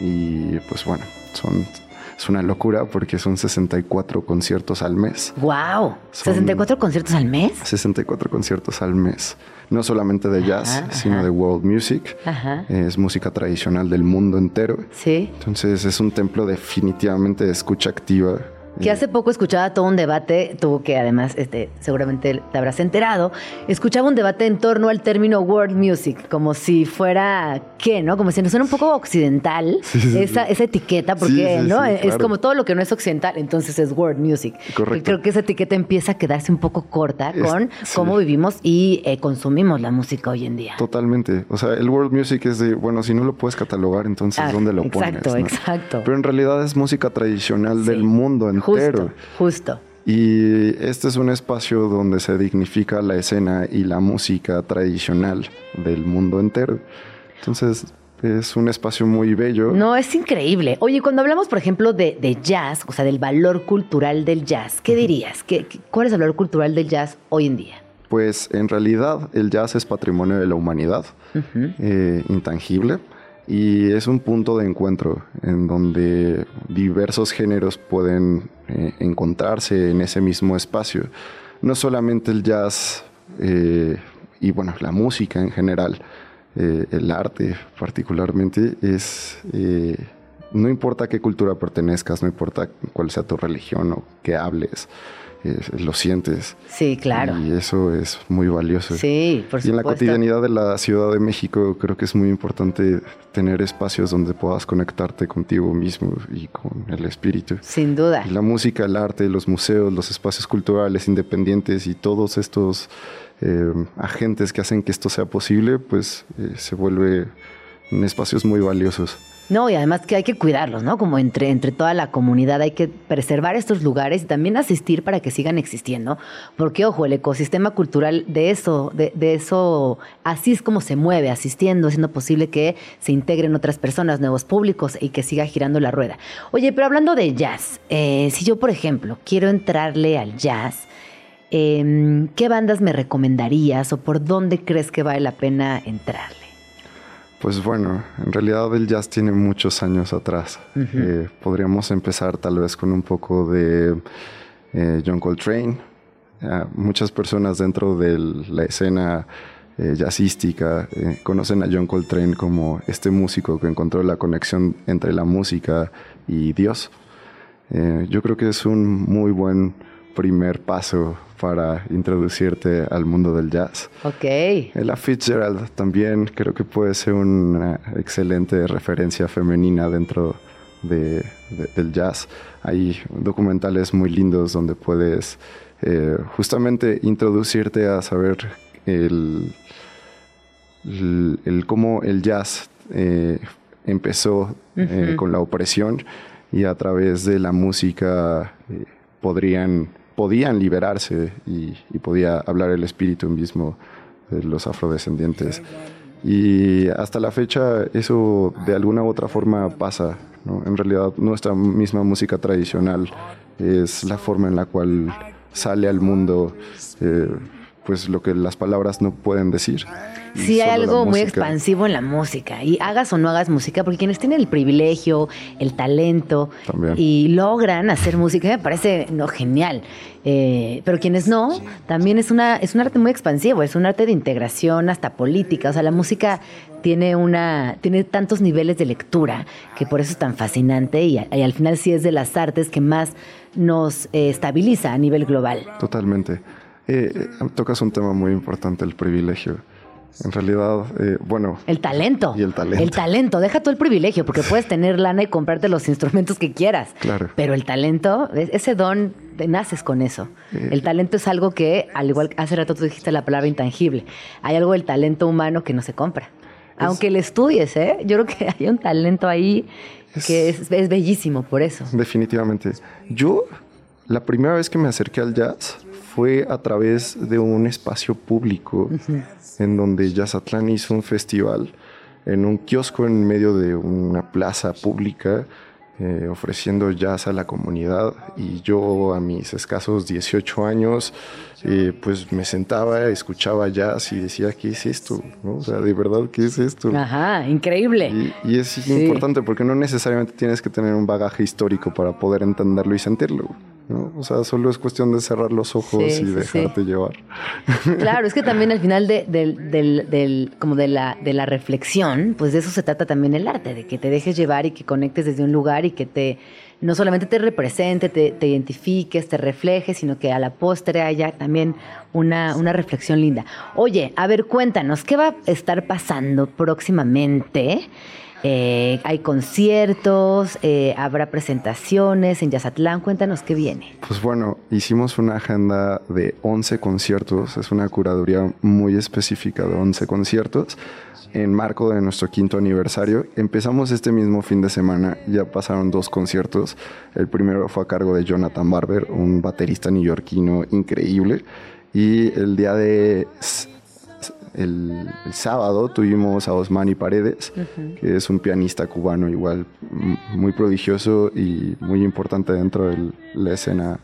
y pues bueno, son es una locura porque son 64 conciertos al mes. ¡Wow! ¿64 conciertos al mes? 64 conciertos al mes. No solamente de jazz, sino de world music. Es música tradicional del mundo entero. Sí. Entonces es un templo definitivamente de escucha activa que hace poco escuchaba todo un debate, tú que además este, seguramente te habrás enterado, escuchaba un debate en torno al término world music, como si fuera, ¿qué? ¿No? Como si nos suena un poco occidental esa, esa, etiqueta, porque ¿no? es como todo lo que no es occidental, entonces es world music. Correcto. creo que esa etiqueta empieza a quedarse un poco corta con cómo vivimos y eh, consumimos la música hoy en día. Totalmente. O sea, el world music es de, bueno, si no lo puedes catalogar, entonces ah, ¿dónde lo pones? Exacto, exacto. Pero en realidad es música tradicional del mundo entero. Justo, justo. Y este es un espacio donde se dignifica la escena y la música tradicional del mundo entero. Entonces, es un espacio muy bello. No, es increíble. Oye, cuando hablamos, por ejemplo, de, jazz, o sea, del valor cultural del jazz, ¿qué dirías? ¿Qué, cuál es el valor cultural del jazz hoy en día? Pues en realidad el jazz es patrimonio de la humanidad, eh, intangible y es un punto de encuentro en donde diversos géneros pueden eh, encontrarse en ese mismo espacio. No solamente el jazz eh, y bueno, la música en general, eh, el arte particularmente, es... no importa qué cultura pertenezcas, no importa cuál sea tu religión o qué hables, lo sientes. Sí, claro. Y eso es muy valioso. Sí, por supuesto. Y en la cotidianidad de la Ciudad de México creo que es muy importante tener espacios donde puedas conectarte contigo mismo y con el espíritu. Sin duda. la música, el arte, los museos, los espacios culturales independientes y todos estos eh, agentes que hacen que esto sea posible, pues eh, se vuelve espacios muy valiosos. No, y además que hay que cuidarlos, ¿no? Como entre, entre toda la comunidad hay que preservar estos lugares y también asistir para que sigan existiendo. Porque, ojo, el ecosistema cultural de eso, de, eso, así es como se mueve, asistiendo, haciendo posible que se integren otras personas, nuevos públicos y que siga girando la rueda. Oye, pero hablando de jazz, eh, si yo, por ejemplo, quiero entrarle al jazz, Em, ¿qué bandas me recomendarías o por dónde crees que vale la pena entrarle? Pues bueno, en realidad el jazz tiene muchos años atrás. Eh, podríamos empezar tal vez con un poco de eh, John Coltrane. muchas personas dentro de la escena eh, jazzística conocen a John Coltrane como este músico que encontró la conexión entre la música y Dios. yo creo que es un muy buen primer paso para introducirte al mundo del jazz. Ok. La Fitzgerald también creo que puede ser una excelente referencia femenina dentro de, del jazz. Hay documentales muy lindos donde puedes eh, justamente introducirte a saber el, el, cómo el jazz eh, empezó eh, con la opresión y a través de la música podrían podían liberarse y, podía hablar el espíritu mismo de los afrodescendientes. Y hasta la fecha eso de alguna u otra forma pasa. En realidad nuestra misma música tradicional es la forma en la cual sale al mundo eh, pues lo que las palabras no pueden decir. Sí, hay algo muy expansivo en la música. Y hagas o no hagas música, porque quienes tienen el privilegio, el talento y logran hacer música, me parece no, genial. Eh, pero quienes no, también es, una, es un arte muy expansivo, es un arte de integración hasta política. O sea, la música tiene, una, tiene tantos niveles de lectura que por eso es tan fascinante y, al final sí es de las artes que más nos eh, estabiliza a nivel global. Totalmente. Eh, tocas un tema muy importante, el privilegio. En realidad, eh, bueno. El talento. Y el talento. El talento. Deja todo el privilegio, porque puedes tener lana y comprarte los instrumentos que quieras. Claro. Pero el talento, ese don, naces con eso. Eh. el talento es algo que, al igual que hace rato tú dijiste la palabra intangible, hay algo del talento humano que no se compra. Aunque le estudies, ¿eh? Yo creo que hay un talento ahí que es, es bellísimo por eso. Definitivamente. Yo, la primera vez que me acerqué al jazz fue a través de un espacio público en donde Yazatlán hizo un festival en un kiosco en medio de una plaza pública eh, ofreciendo jazz a la comunidad y yo a mis escasos 18 años eh, pues me sentaba, escuchaba jazz y decía, ¿qué es esto? O sea, de verdad, ¿qué es esto? Ajá, increíble. Y, es importante porque no necesariamente tienes que tener un bagaje histórico para poder entenderlo y sentirlo. O sea, solo es cuestión de cerrar los ojos y dejarte llevar. Claro, es que también al final de, del, como de la, de la reflexión, pues de eso se trata también el arte, de que te dejes llevar y que conectes desde un lugar y que te no solamente te represente, te, te identifiques, te reflejes, sino que a la postre haya también una, una reflexión linda. Oye, a ver, cuéntanos, ¿qué va a estar pasando próximamente? Eh, hay conciertos, eh, habrá presentaciones en Yazatlán. Cuéntanos qué viene. Pues bueno, hicimos una agenda de 11 conciertos. Es una curaduría muy específica de 11 conciertos en marco de nuestro quinto aniversario. Empezamos este mismo fin de semana, ya pasaron dos conciertos. El primero fue a cargo de Jonathan Barber, un baterista neoyorquino increíble. Y el día de el, sábado tuvimos a Osmani Paredes, que es un pianista cubano igual muy prodigioso y muy importante dentro de la escena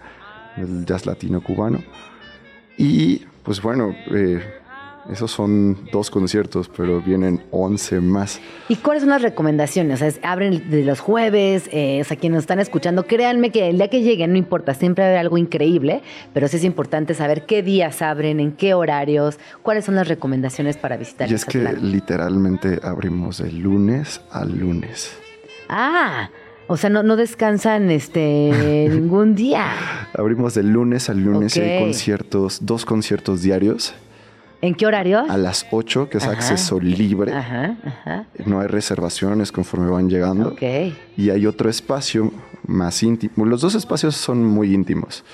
del jazz latino cubano. Y pues bueno, eh, esos son dos conciertos, pero vienen 11 más. ¿Y cuáles son las recomendaciones? O sea, abren de los jueves, eh, o sea, quienes nos están escuchando, créanme que el día que lleguen, no importa, siempre va a haber algo increíble, pero sí es importante saber qué días abren, en qué horarios, cuáles son las recomendaciones para visitar. Y es que literalmente abrimos de lunes a lunes. Ah, o sea, no, no descansan este ningún día. Abrimos de lunes a lunes y hay conciertos, dos conciertos diarios ¿En qué horario? A las 8, que es acceso libre. Ajá, ajá. No hay reservaciones conforme van llegando. Ok. Y hay otro espacio más íntimo. Los dos espacios son muy íntimos.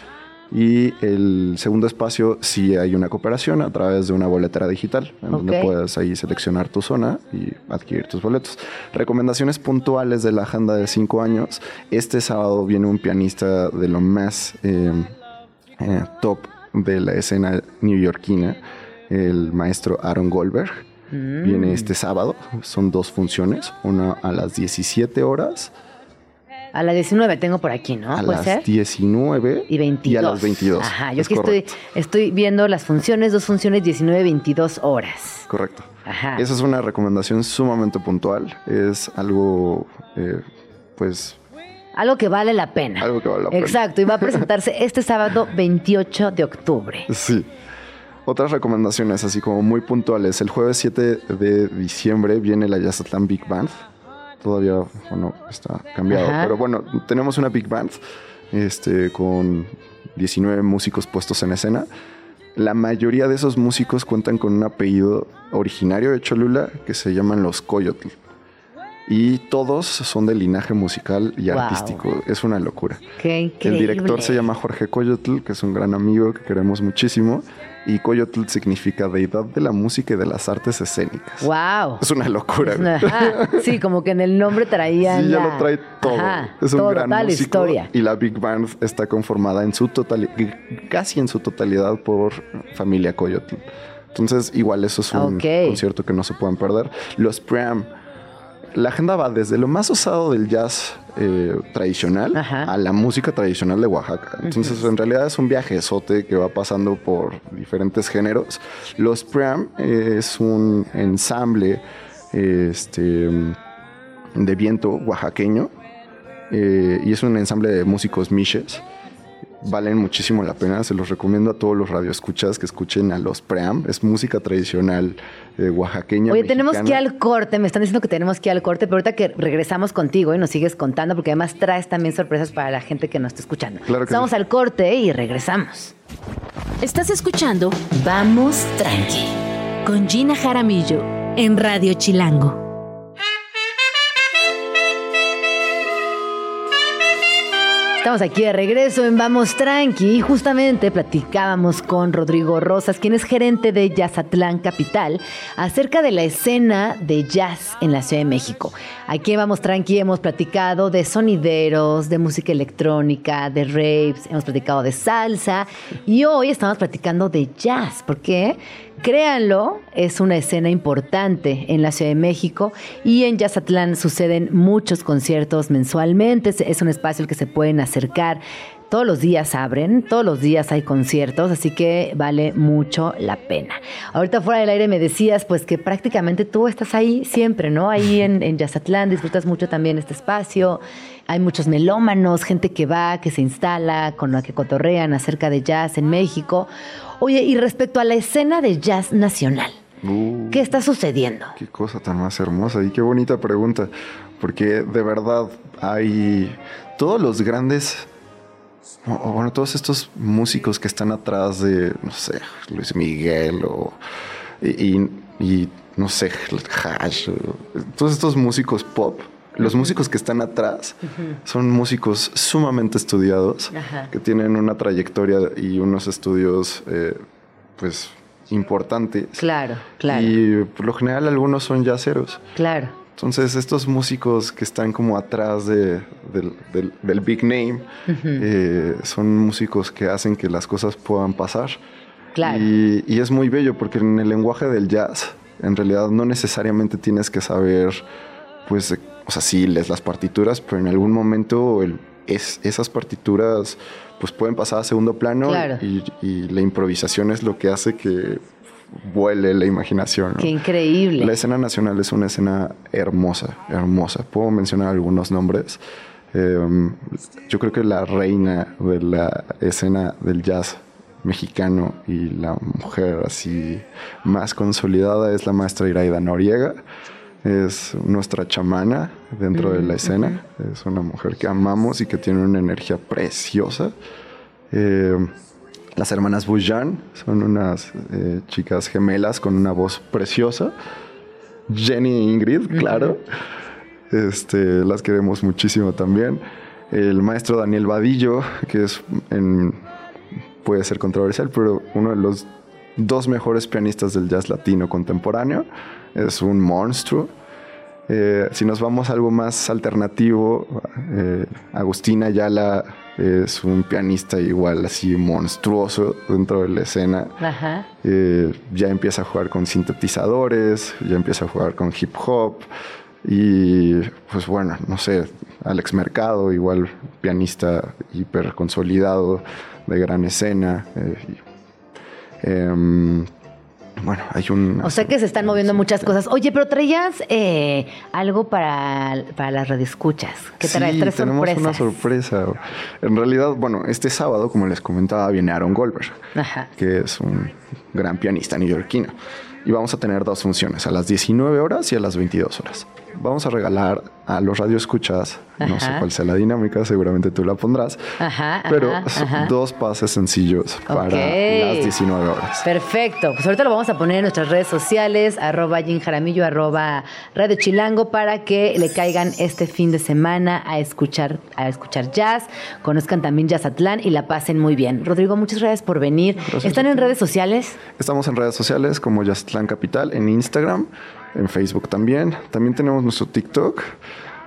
Y el segundo espacio sí hay una cooperación a través de una boletera digital, en donde puedes ahí seleccionar tu zona y adquirir tus boletos. Recomendaciones puntuales de la agenda de cinco años. Este sábado viene un pianista de lo más eh, eh, top de la escena neoyorquina el maestro Aaron Goldberg. Viene mm. este sábado, son dos funciones, una a las 17 horas A las 19 tengo por aquí, ¿no? A las 19 y 22. Y a las 22. Ajá, yo aquí estoy, estoy viendo las funciones, dos funciones, 19, 22 horas. Correcto. Ajá. Esa es una recomendación sumamente puntual. Es algo, eh, pues... Algo que vale la pena. Algo que vale la pena. Exacto, y va a presentarse este sábado 28 de octubre. Sí. Otras recomendaciones, así como muy puntuales. El jueves 7 de diciembre viene la Yazatlán Big Band. Todavía, bueno, está cambiado. Pero bueno, tenemos una Big Band este, con 19 músicos puestos en escena. La mayoría de esos músicos cuentan con un apellido originario de Cholula que se llaman los Coyotl. Y todos son de linaje musical y artístico. Es una locura. Qué El director se llama Jorge Coyotl, que es un gran amigo que queremos muchísimo y Coyotl significa deidad de la música y de las artes escénicas. ¡Wow! Es una locura. Sí, como que en el nombre traía. Sí, ya lo trae todo. es un gran músico. historia. Y la Big Band está conformada en su totalidad, casi en su totalidad por familia Coyotl. Entonces, igual eso es un concierto que no se pueden perder. Los Pram la agenda va desde lo más usado del jazz eh, tradicional a la música tradicional de Oaxaca. Entonces, en realidad es un viaje sote que va pasando por diferentes géneros. Los Pram es un ensamble este, de viento oaxaqueño eh, y es un ensamble de músicos miches valen muchísimo la pena. Se los recomiendo a todos los radioescuchas que escuchen a los Pream. Es música tradicional eh, oaxaqueña. Oye, tenemos que ir al corte. Me están diciendo que tenemos que ir al corte, pero ahorita que regresamos contigo y nos sigues contando, porque además traes también sorpresas para la gente que nos está escuchando. Claro Vamos al corte y regresamos. Estás escuchando Vamos Tranqui con Gina Jaramillo en Radio Chilango. Estamos aquí de regreso en Vamos Tranqui y justamente platicábamos con Rodrigo Rosas, quien es gerente de Jazzatlán Capital, acerca de la escena de jazz en la Ciudad de México. Aquí en Vamos Tranqui hemos platicado de sonideros, de música electrónica, de raves, hemos platicado de salsa y hoy estamos platicando de jazz, porque Créanlo, es una escena importante en la Ciudad de México y en Yazatlán suceden muchos conciertos mensualmente. Es un espacio al que se pueden acercar. Todos los días abren, todos los días hay conciertos, así que vale mucho la pena. Ahorita fuera del aire me decías pues que prácticamente tú estás ahí siempre, ¿no? Ahí en, en Yazatlán disfrutas mucho también este espacio. Hay muchos melómanos, gente que va, que se instala, con la que cotorrean acerca de jazz en México. Oye, y respecto a la escena de jazz nacional, uh. ¿qué está sucediendo? Qué cosa tan más hermosa y qué bonita pregunta, porque de verdad hay todos los grandes, bueno, todos estos músicos que están atrás de, no sé, Luis Miguel o, y, no sé, Hash, todos estos músicos pop los músicos que están atrás son músicos sumamente estudiados, que tienen una trayectoria y unos estudios, eh, pues, importantes. Claro, claro. Y por lo general algunos son yaceros. Claro. Entonces, estos músicos que están como atrás del, big name eh, son músicos que hacen que las cosas puedan pasar. Claro. Y, y, es muy bello porque en el lenguaje del jazz, en realidad no necesariamente tienes que saber, pues, o sea, sí lees las partituras, pero en algún momento es, esas partituras pues pueden pasar a segundo plano y, la improvisación es lo que hace que vuele la imaginación. Qué increíble. La escena nacional es una escena hermosa, hermosa. Puedo mencionar algunos nombres. Em, yo creo que la reina de la escena del jazz mexicano y la mujer así más consolidada es la maestra Iraida Noriega es nuestra chamana dentro de la escena. Es una mujer que amamos y que tiene una energía preciosa. Eh, las hermanas Bujan son unas eh, chicas gemelas con una voz preciosa. Jenny e Ingrid, claro. Este, las queremos muchísimo también. El maestro Daniel Vadillo, que es puede ser controversial, pero uno de los dos mejores pianistas del jazz latino contemporáneo es un monstruo. Eh, si nos vamos a algo más alternativo, eh, Agustina Ayala es un pianista igual así monstruoso dentro de la escena. Eh, ya empieza a jugar con sintetizadores, ya empieza a jugar con hip hop. Y pues bueno, no sé, Alex Mercado, igual pianista hiper consolidado, de gran escena. Eh, em, bueno, hay un... O sea que se están moviendo muchas cosas. Oye, pero traías eh, algo para, para las radioescuchas. ¿Qué traes? Sí, tenemos una sorpresa. En realidad, bueno, este sábado, como les comentaba, viene Aaron Goldberg, que es un gran pianista neoyorquino. Y vamos a tener dos funciones, a las 19 horas y a las 22 horas vamos a regalar a los radioescuchas, no sé cuál sea la dinámica, seguramente tú la pondrás, pero dos pases sencillos para las 19 horas. Perfecto, pues ahorita lo vamos a poner en nuestras redes sociales, arroba Jaramillo, arroba Radio Chilango, para que le caigan este fin de semana a escuchar, a escuchar jazz, conozcan también Jazz Atlán y la pasen muy bien. Rodrigo, muchas gracias por venir. ¿Están en redes sociales? Estamos en redes sociales como Atlán Capital, en Instagram en Facebook también. También tenemos nuestro TikTok.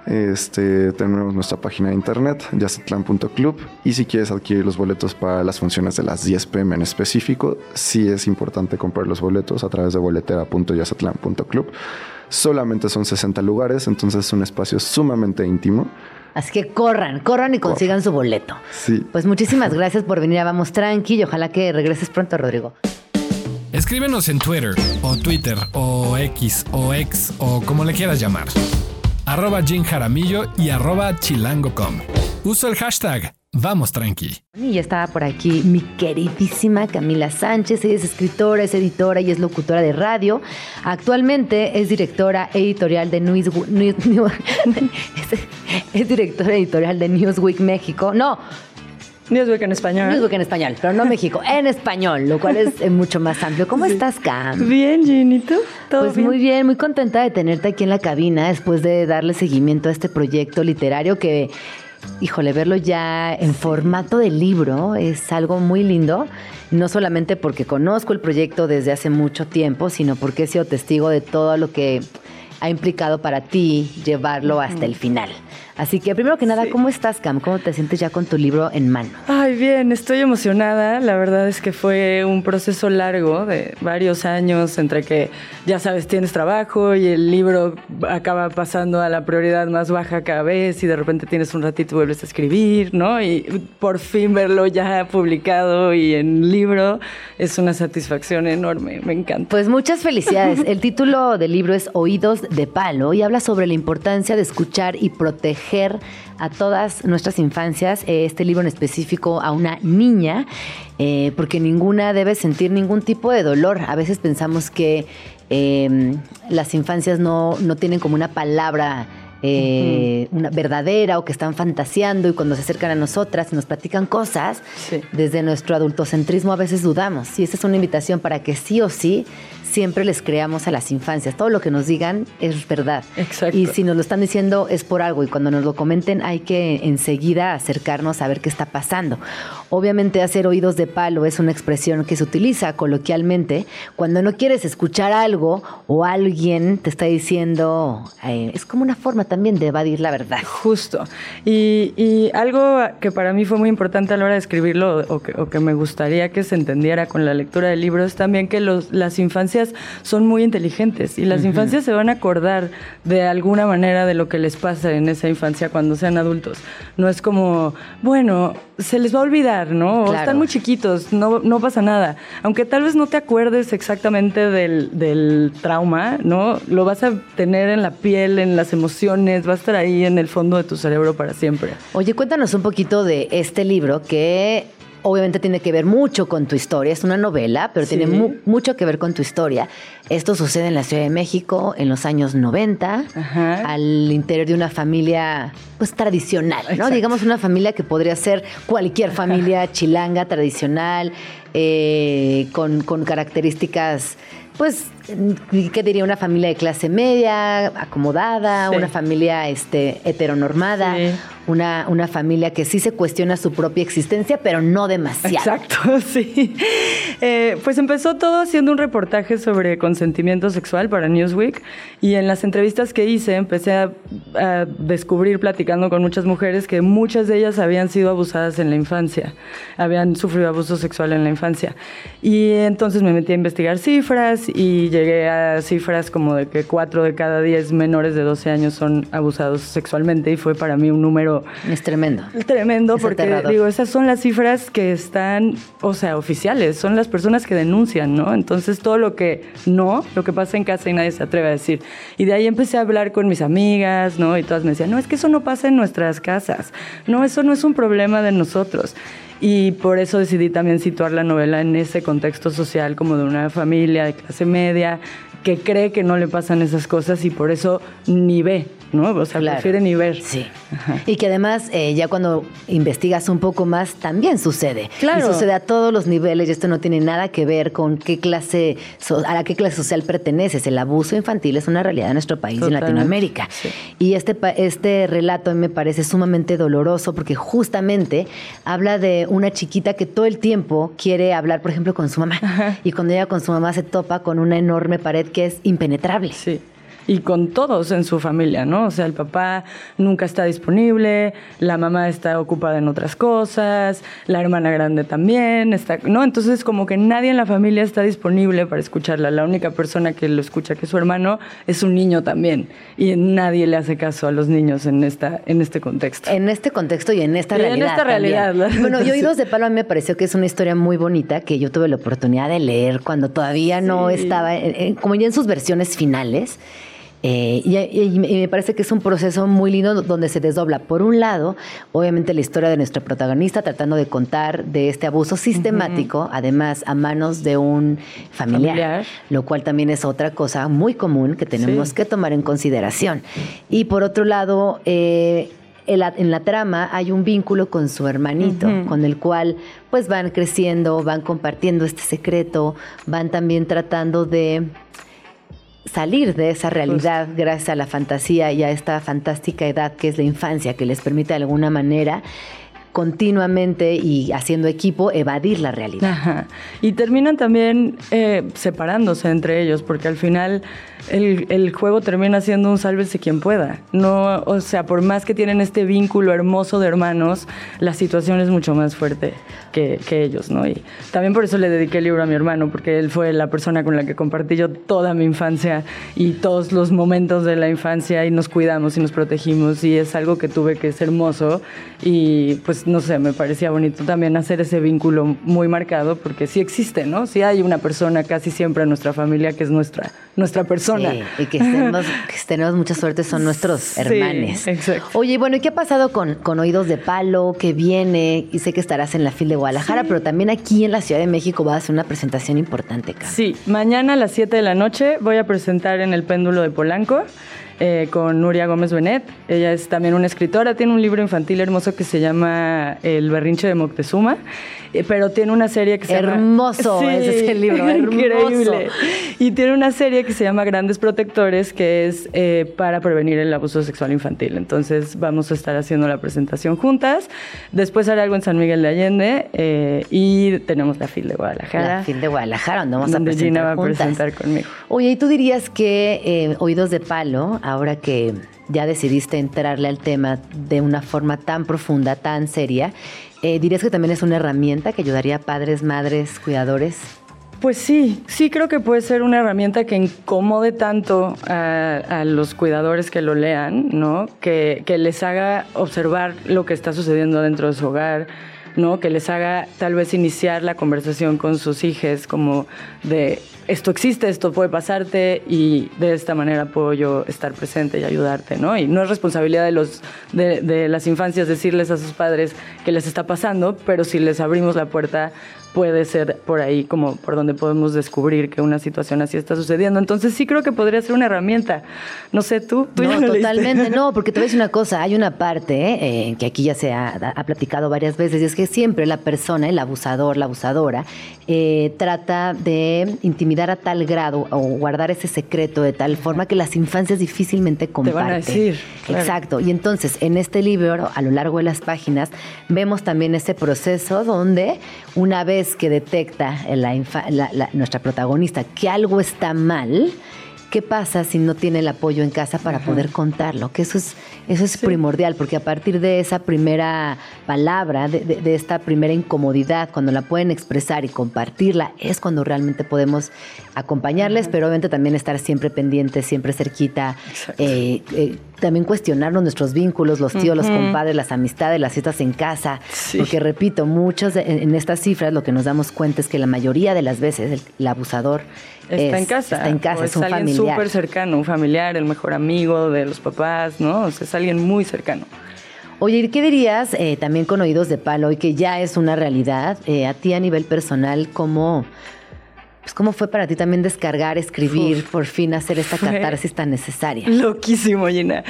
Este, tenemos nuestra página de internet, yacetlan.club. Y si quieres adquirir los boletos para las funciones de las 10 pm en específico, sí es importante comprar los boletos a través de boletera.yacetlan.club. Solamente son 60 lugares, entonces es un espacio sumamente íntimo. Así que corran, corran y consigan su boleto. Sí. Pues muchísimas gracias por venir a Vamos Tranqui y ojalá que regreses pronto, Rodrigo. Escríbenos en Twitter, o Twitter, o X, o X, o como le quieras llamar. Arroba Jim Jaramillo y arroba chilango.com. Uso el hashtag Vamos tranqui. Y ya estaba por aquí mi queridísima Camila Sánchez. Ella es escritora, es editora y es locutora de radio. Actualmente es directora editorial de Newsweek, es directora editorial de Newsweek México. No, Newsweek en español. Newsweek en español, pero no México, en español, lo cual es eh, mucho más amplio. ¿Cómo estás, Cam? Bien, Ginny, ¿tú? ¿Todo pues muy bien, muy contenta de tenerte aquí en la cabina después de darle seguimiento a este proyecto literario que, híjole, verlo ya en formato de libro es algo muy lindo. No solamente porque conozco el proyecto desde hace mucho tiempo, sino porque he sido testigo de todo lo que ha implicado para ti llevarlo hasta el final. Así que primero que nada, ¿cómo estás, Cam? ¿Cómo te sientes ya con tu libro en mano? Ay, bien, estoy emocionada. La verdad es que fue un proceso largo de varios años entre que, ya sabes, tienes trabajo y el libro acaba pasando a la prioridad más baja cada vez y de repente tienes un ratito y vuelves a escribir, ¿no? Y por fin verlo ya publicado y en libro es una satisfacción enorme. Me encanta. Pues muchas felicidades. El título del libro es Oídos de Palo y habla sobre la importancia de escuchar y proteger a todas nuestras infancias, eh, este libro en específico a una niña, eh, porque ninguna debe sentir ningún tipo de dolor. A veces pensamos que em, las infancias no, no tienen como una palabra eh, una verdadera o que están fantaseando y cuando se acercan a nosotras y nos platican cosas, desde nuestro adultocentrismo a veces dudamos. Y esta es una invitación para que sí o sí siempre les creamos a las infancias. Todo lo que nos digan es verdad. Exacto. Y si nos lo están diciendo es por algo y cuando nos lo comenten hay que enseguida acercarnos a ver qué está pasando. Obviamente hacer oídos de palo es una expresión que se utiliza coloquialmente cuando no quieres escuchar algo o alguien te está diciendo, eh, es como una forma también de evadir la verdad. Justo. Y, algo que para mí fue muy importante a la hora de escribirlo o que, me gustaría que se entendiera con la lectura del libro es también que los, las infancias son muy inteligentes y las infancias se van a acordar de alguna manera de lo que les pasa en esa infancia cuando sean adultos. No es como, bueno, se les va a olvidar, ¿no? Están muy chiquitos, no, no pasa nada. Aunque tal vez no te acuerdes exactamente del, del trauma, ¿no? Lo vas a tener en la piel, en las emociones, va a estar ahí en el fondo de tu cerebro para siempre. Oye, cuéntanos un poquito de este libro que obviamente tiene que ver mucho con tu historia. Es una novela, pero tiene mucho que ver con tu historia. Esto sucede en la Ciudad de México en los años 90, al interior de una familia pues tradicional, ¿no? Digamos una familia que podría ser cualquier familia chilanga tradicional, eh, con, características pues, ¿qué diría? Una familia de clase media, acomodada, una familia este, heteronormada, una, una familia que sí se cuestiona su propia existencia, pero no demasiado. Exacto, sí. Eh, pues empezó todo haciendo un reportaje sobre consentimiento sexual para Newsweek y en las entrevistas que hice empecé a, a descubrir, platicando con muchas mujeres, que muchas de ellas habían sido abusadas en la infancia, habían sufrido abuso sexual en la infancia. Y entonces me metí a investigar cifras y llegué a cifras como de que cuatro de cada diez menores de 12 años son abusados sexualmente y fue para mí un número... Es tremendo. Tremendo porque digo, esas son las cifras que están, o sea, oficiales, son las personas que denuncian, ¿no? Entonces todo lo que no, lo que pasa en casa y nadie se atreve a decir. Y de ahí empecé a hablar con mis amigas, ¿no? Y todas me decían, no, es que eso no pasa en nuestras casas, no, eso no es un problema de nosotros. Y por eso decidí también situar la novela en ese contexto social como de una familia de clase media que cree que no le pasan esas cosas y por eso ni ve ¿no? O sea, prefiere ni ver. Sí. Y que además, eh, ya cuando investigas un poco más, también sucede. Claro. Y sucede a todos los niveles y esto no tiene nada que ver con qué clase, a la qué clase social perteneces. El abuso infantil es una realidad en nuestro país y en Latinoamérica. Y este, este relato me parece sumamente doloroso porque justamente habla de una chiquita que todo el tiempo quiere hablar, por ejemplo, con su mamá. Y cuando llega con su mamá se topa con una enorme pared que es impenetrable. Sí y con todos en su familia, ¿no? O sea, el papá nunca está disponible, la mamá está ocupada en otras cosas, la hermana grande también está, ¿no? Entonces como que nadie en la familia está disponible para escucharla. La única persona que lo escucha, que es su hermano, es un niño también y nadie le hace caso a los niños en esta en este contexto. En este contexto y en esta y realidad. En esta realidad. Bueno, y Oídos de Palo a mí me pareció que es una historia muy bonita que yo tuve la oportunidad de leer cuando todavía no estaba, como ya en sus versiones finales. Eh, y, me parece que es un proceso muy lindo donde se desdobla, por un lado, obviamente la historia de nuestro protagonista tratando de contar de este abuso sistemático, además a manos de un familiar, lo cual también es otra cosa muy común que tenemos que tomar en consideración. Y por otro lado, eh, en la, trama hay un vínculo con su hermanito, con el cual pues van creciendo, van compartiendo este secreto, van también tratando de salir de esa realidad gracias a la fantasía y a esta fantástica edad que es la infancia, que les permite de alguna manera continuamente y haciendo equipo evadir la realidad. Y terminan también eh, separándose entre ellos, porque al final el, juego termina siendo un sálvese quien pueda. No, o sea, por más que tienen este vínculo hermoso de hermanos, la situación es mucho más fuerte que, ellos, ¿no? Y también por eso le dediqué el libro a mi hermano, porque él fue la persona con la que compartí yo toda mi infancia y todos los momentos de la infancia y nos cuidamos y nos protegimos y es algo que tuve que ser hermoso y pues no sé, me parecía bonito también hacer ese vínculo muy marcado porque sí existe, ¿no? Sí hay una persona casi siempre en nuestra familia que es nuestra, nuestra persona y que, tenemos mucha suerte, son nuestros hermanos. Oye, bueno, ¿y qué ha pasado con, con Oídos de Palo? que viene? Y sé que estarás en la FIL de Guadalajara, pero también aquí en la Ciudad de México vas a hacer una presentación importante, Sí, mañana a las 7 de la noche voy a presentar en el Péndulo de Polanco. Eh, con Nuria Gómez Benet. Ella es también una escritora, tiene un libro infantil hermoso que se llama El berrinche de Moctezuma, eh, pero tiene una serie que se llama... Hermoso, ese es el libro, increíble. Y tiene una serie que se llama Grandes Protectores, que es eh, para prevenir el abuso sexual infantil. Entonces vamos a estar haciendo la presentación juntas. Después haré algo en San Miguel de Allende y tenemos la FIL de Guadalajara. La FIL de Guadalajara, donde vamos a presentar Gina va a presentar conmigo. Oye, ¿y tú dirías que Oídos de Palo ahora que ya decidiste entrarle al tema de una forma tan profunda, tan seria, eh, ¿dirías que también es una herramienta que ayudaría a padres, madres, cuidadores? Pues sí, sí creo que puede ser una herramienta que incomode tanto a, los cuidadores que lo lean, ¿no? Que, que, les haga observar lo que está sucediendo dentro de su hogar, ¿no? Que les haga tal vez iniciar la conversación con sus hijos como de esto existe, esto puede pasarte y de esta manera puedo yo estar presente y ayudarte, ¿no? Y no es responsabilidad de, los, de, de las infancias decirles a sus padres que les está pasando, pero si les abrimos la puerta puede ser por ahí como por donde podemos descubrir que una situación así está sucediendo. Entonces sí creo que podría ser una herramienta. No sé, tú, tú no, totalmente, no, porque te ves una cosa, hay una parte eh, que aquí ya se ha, ha, platicado varias veces, y es que siempre la persona, el abusador, la abusadora, eh, trata de intimidar a tal grado o guardar ese secreto de tal forma que las infancias difícilmente comparten. Te van a decir. Exacto. Y entonces, en este libro, a lo largo de las páginas, vemos también ese proceso donde una vez que detecta nuestra protagonista que algo está mal, ¿Qué pasa si no tiene el apoyo en casa para poder contarlo? Que eso es, eso es primordial, porque a partir de esa primera palabra, de, esta primera incomodidad, cuando la pueden expresar y compartirla, es cuando realmente podemos acompañarles, pero obviamente también estar siempre pendientes, siempre cerquita, eh, eh, también cuestionarnos nuestros vínculos, los tíos, los compadres, las amistades, las citas en casa, porque repito, muchos en, estas cifras lo que nos damos cuenta es que la mayoría de las veces el abusador Está en casa. Está en casa, es, un alguien súper cercano, un familiar, el mejor amigo de los papás, ¿no? O sea, es alguien muy cercano. Oye, ¿qué dirías eh, también con oídos de palo y que ya es una realidad eh, a ti a nivel personal? ¿Cómo, pues, ¿Cómo fue para ti también descargar, escribir, por fin hacer esta catarsis tan necesaria? Loquísimo, Gina.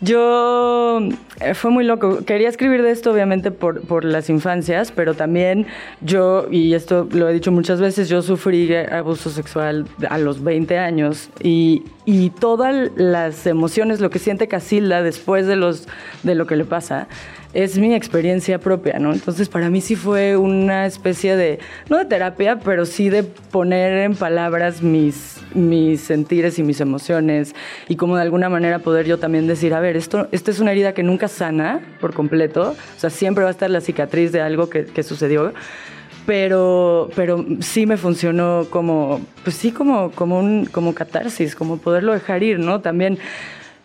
Yo eh, fue muy loco. Quería escribir de esto, obviamente, por, por las infancias, pero también yo, y esto lo he dicho muchas veces, yo sufrí abuso sexual a los 20 años y, y todas las emociones, lo que siente Casilda después de, los, de lo que le pasa, es mi experiencia propia, ¿no? Entonces para mí sí fue una especie de, no de terapia, pero sí de poner en palabras mis, mis sentires y mis emociones y como de alguna manera poder yo también decir, a ver, esto, esto es una herida que nunca sana por completo, o sea, siempre va a estar la cicatriz de algo que, que sucedió, pero, pero sí me funcionó como, pues sí, como, como, un, como catarsis, como poderlo dejar ir, ¿no? También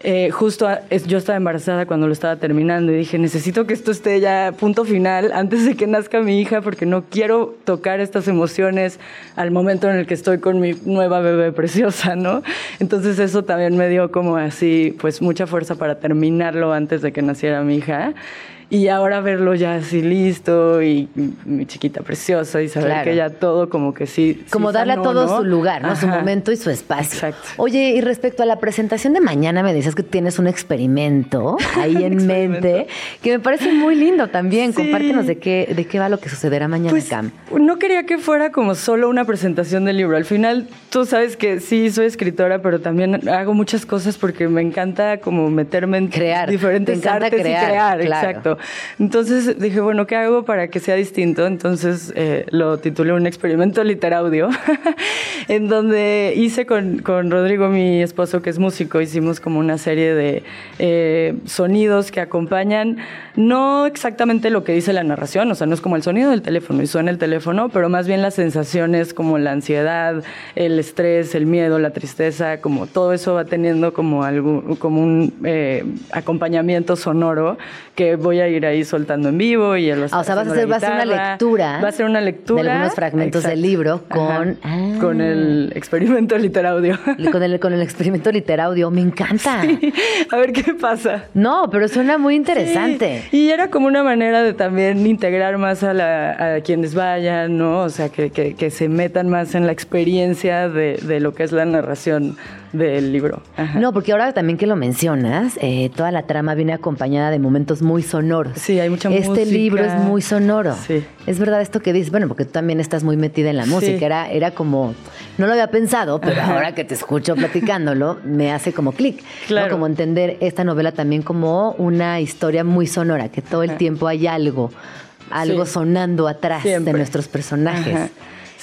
eh, justo yo estaba embarazada cuando lo estaba terminando y dije, necesito que esto esté ya punto final antes de que nazca mi hija porque no quiero tocar estas emociones al momento en el que estoy con mi nueva bebé preciosa, ¿no? Entonces eso también me dio como así, pues mucha fuerza para terminarlo antes de que naciera mi hija. Y ahora verlo ya así listo y mi chiquita preciosa y saber que ya todo como que sí. Como darle a todo su lugar, ¿no? Su momento y su espacio. Exacto. Oye, y respecto a la presentación de mañana, me dices que tienes un experimento ahí en mente que me parece muy lindo también. Compártenos de qué, de qué va lo que sucederá mañana, pues, Cam. No quería que fuera como solo una presentación del libro. Al final, tú sabes que sí, soy escritora, pero también hago muchas cosas porque me encanta como meterme en crear. diferentes artes y crear. Exacto. Entonces dije, bueno, ¿qué hago para que sea distinto? Entonces eh, lo titulé Un experimento literaudio, en donde hice con, con, Rodrigo, mi esposo, que es músico, hicimos como una serie de eh, sonidos que acompañan no exactamente lo que dice la narración, o sea, no es como el sonido del teléfono y suena el teléfono, pero más bien las sensaciones como la ansiedad, el estrés, el miedo, la tristeza, como todo eso va teniendo como, algo, como un eh, acompañamiento sonoro que voy a ir ahí soltando en vivo y ah, O sea, vas a hacer, va a ser una lectura. Va a ser una lectura. De algunos fragmentos del libro con... Ah. con el experimento literaudio. Con el, con el experimento literaudio. Me encanta. A ver qué pasa. No, pero suena muy interesante. Y era como una manera de también integrar más a, la, a quienes vayan, ¿no? O sea, que, que, que, se metan más en la experiencia de, de lo que es la narración del libro. No, porque ahora también que lo mencionas, eh, toda la trama viene acompañada de momentos muy sonoros. Sí, hay mucha música. Este libro es muy sonoro. Sí. Es verdad esto que dices, bueno, porque tú también estás muy metida en la música. Era, era como, no lo había pensado, pero ahora que te escucho platicándolo, me hace como clic. Claro. Como entender esta novela también como una historia muy sonora, que todo el tiempo hay algo, algo sonando atrás de nuestros personajes.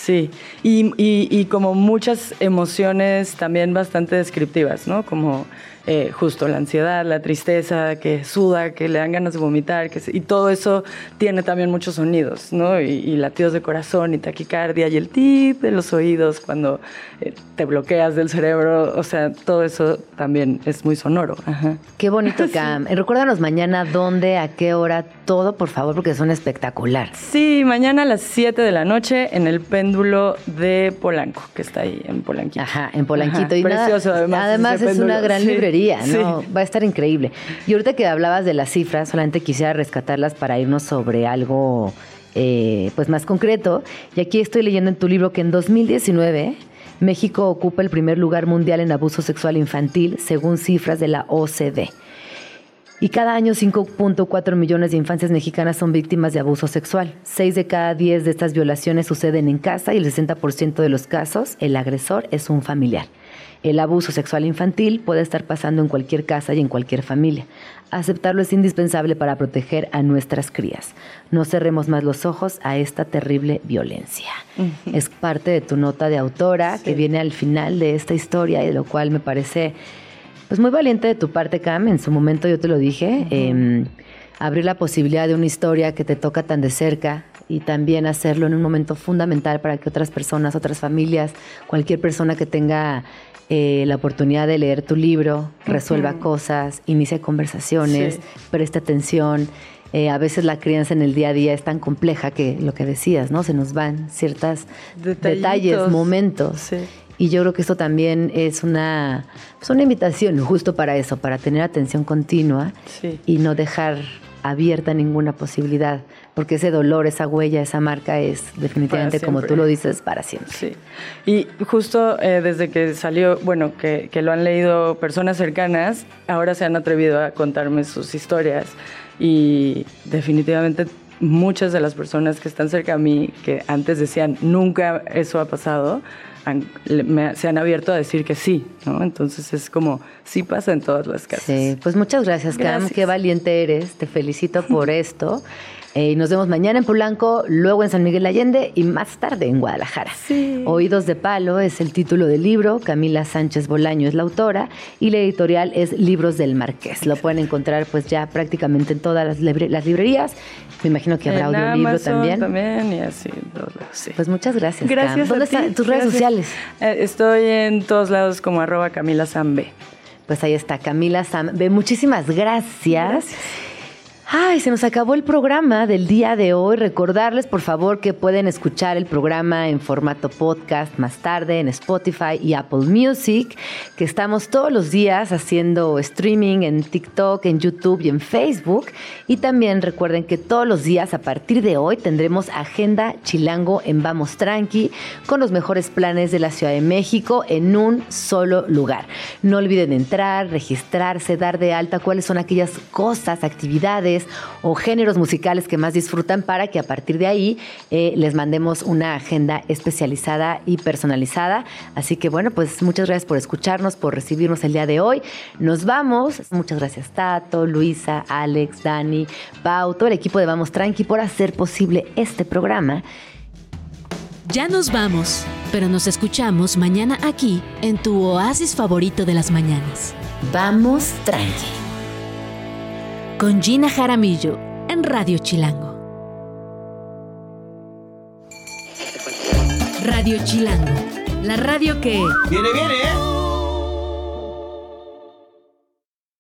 Sí, y, y, y, como muchas emociones también bastante descriptivas, ¿no? Como eh, justo la ansiedad, la tristeza, que suda, que le dan ganas de vomitar, que y todo eso tiene también muchos sonidos, ¿no? Y, latidos de corazón y taquicardia y el tip de los oídos cuando eh, te bloqueas del cerebro, o sea, todo eso también es muy sonoro. Qué bonito, Cam. Sí. Recuérdanos mañana dónde, a qué hora, todo, por favor, porque son espectacular. Sí, mañana a las 7 de la noche en el péndulo de Polanco, que está ahí en Polanquito. Ajá, en Polanquito. Y Precioso, además. Además es una gran librería ¿no? Va a estar increíble. Y ahorita que hablabas de las cifras, solamente quisiera rescatarlas para irnos sobre algo eh, pues más concreto. Y aquí estoy leyendo en tu libro que en 2019 México ocupa el primer lugar mundial en abuso sexual infantil según cifras de la OCDE. Y cada año 5.4 millones de infancias mexicanas son víctimas de abuso sexual. Seis de cada diez de estas violaciones suceden en casa y el 60% de los casos el agresor es un familiar. El abuso sexual infantil puede estar pasando en cualquier casa y en cualquier familia. Aceptarlo es indispensable para proteger a nuestras crías. No cerremos más los ojos a esta terrible violencia. Es parte de tu nota de autora que viene al final de esta historia y de lo cual me parece pues muy valiente de tu parte, Cam. En su momento yo te lo dije. Em, abrir la posibilidad de una historia que te toca tan de cerca y también hacerlo en un momento fundamental para que otras personas, otras familias, cualquier persona que tenga eh, la oportunidad de leer tu libro, resuelva cosas, inicie conversaciones, preste atención. Eh, a veces la crianza en el día a día es tan compleja que lo que decías, ¿no? Se nos van ciertos detalles, momentos. Sí. Y yo creo que esto también es una, pues una invitación justo para eso, para tener atención continua y no dejar abierta ninguna posibilidad, porque ese dolor, esa huella, esa marca es definitivamente, como tú lo dices, para siempre. Sí. Y justo eh, desde que salió, bueno, que, que, lo han leído personas cercanas, ahora se han atrevido a contarme sus historias y definitivamente muchas de las personas que están cerca a mí, que antes decían, nunca eso ha pasado, se han abierto a decir que sí, ¿no? Entonces es como, sí pasa en todas las casas. Sí, pues muchas gracias, Cam, qué valiente eres, te felicito por esto. Eh, nos vemos mañana en Polanco, luego en San Miguel Allende y más tarde en Guadalajara. Oídos de Palo es el título del libro, Camila Sánchez Bolaño es la autora y la editorial es Libros del Marqués. Lo pueden encontrar pues ya prácticamente en todas las, librerías. Me imagino que habrá audiolibro también. también y así. Sí. Pues muchas gracias. Gracias. ¿Dónde están tus redes sociales? Eh, estoy en todos lados como arroba Camila Sambe. Pues ahí está, Camila Sambe. Muchísimas gracias. gracias. Ay, se nos acabó el programa del día de hoy. Recordarles, por favor, que pueden escuchar el programa en formato podcast más tarde en Spotify y Apple Music, que estamos todos los días haciendo streaming en TikTok, en YouTube y en Facebook. Y también recuerden que todos los días a partir de hoy tendremos Agenda Chilango en Vamos Tranqui con los mejores planes de la Ciudad de México en un solo lugar. No olviden entrar, registrarse, dar de alta cuáles son aquellas cosas, actividades, o géneros musicales que más disfrutan para que a partir de ahí eh, les mandemos una agenda especializada y personalizada. Así que bueno, pues muchas gracias por escucharnos, por recibirnos el día de hoy. Nos vamos. Muchas gracias Tato, Luisa, Alex, Dani, Pau, todo el equipo de Vamos Tranqui por hacer posible este programa. Ya nos vamos, pero nos escuchamos mañana aquí en tu oasis favorito de las mañanas. Vamos Tranqui con Gina Jaramillo en Radio Chilango. Radio Chilango, la radio que... ¡Viene, viene!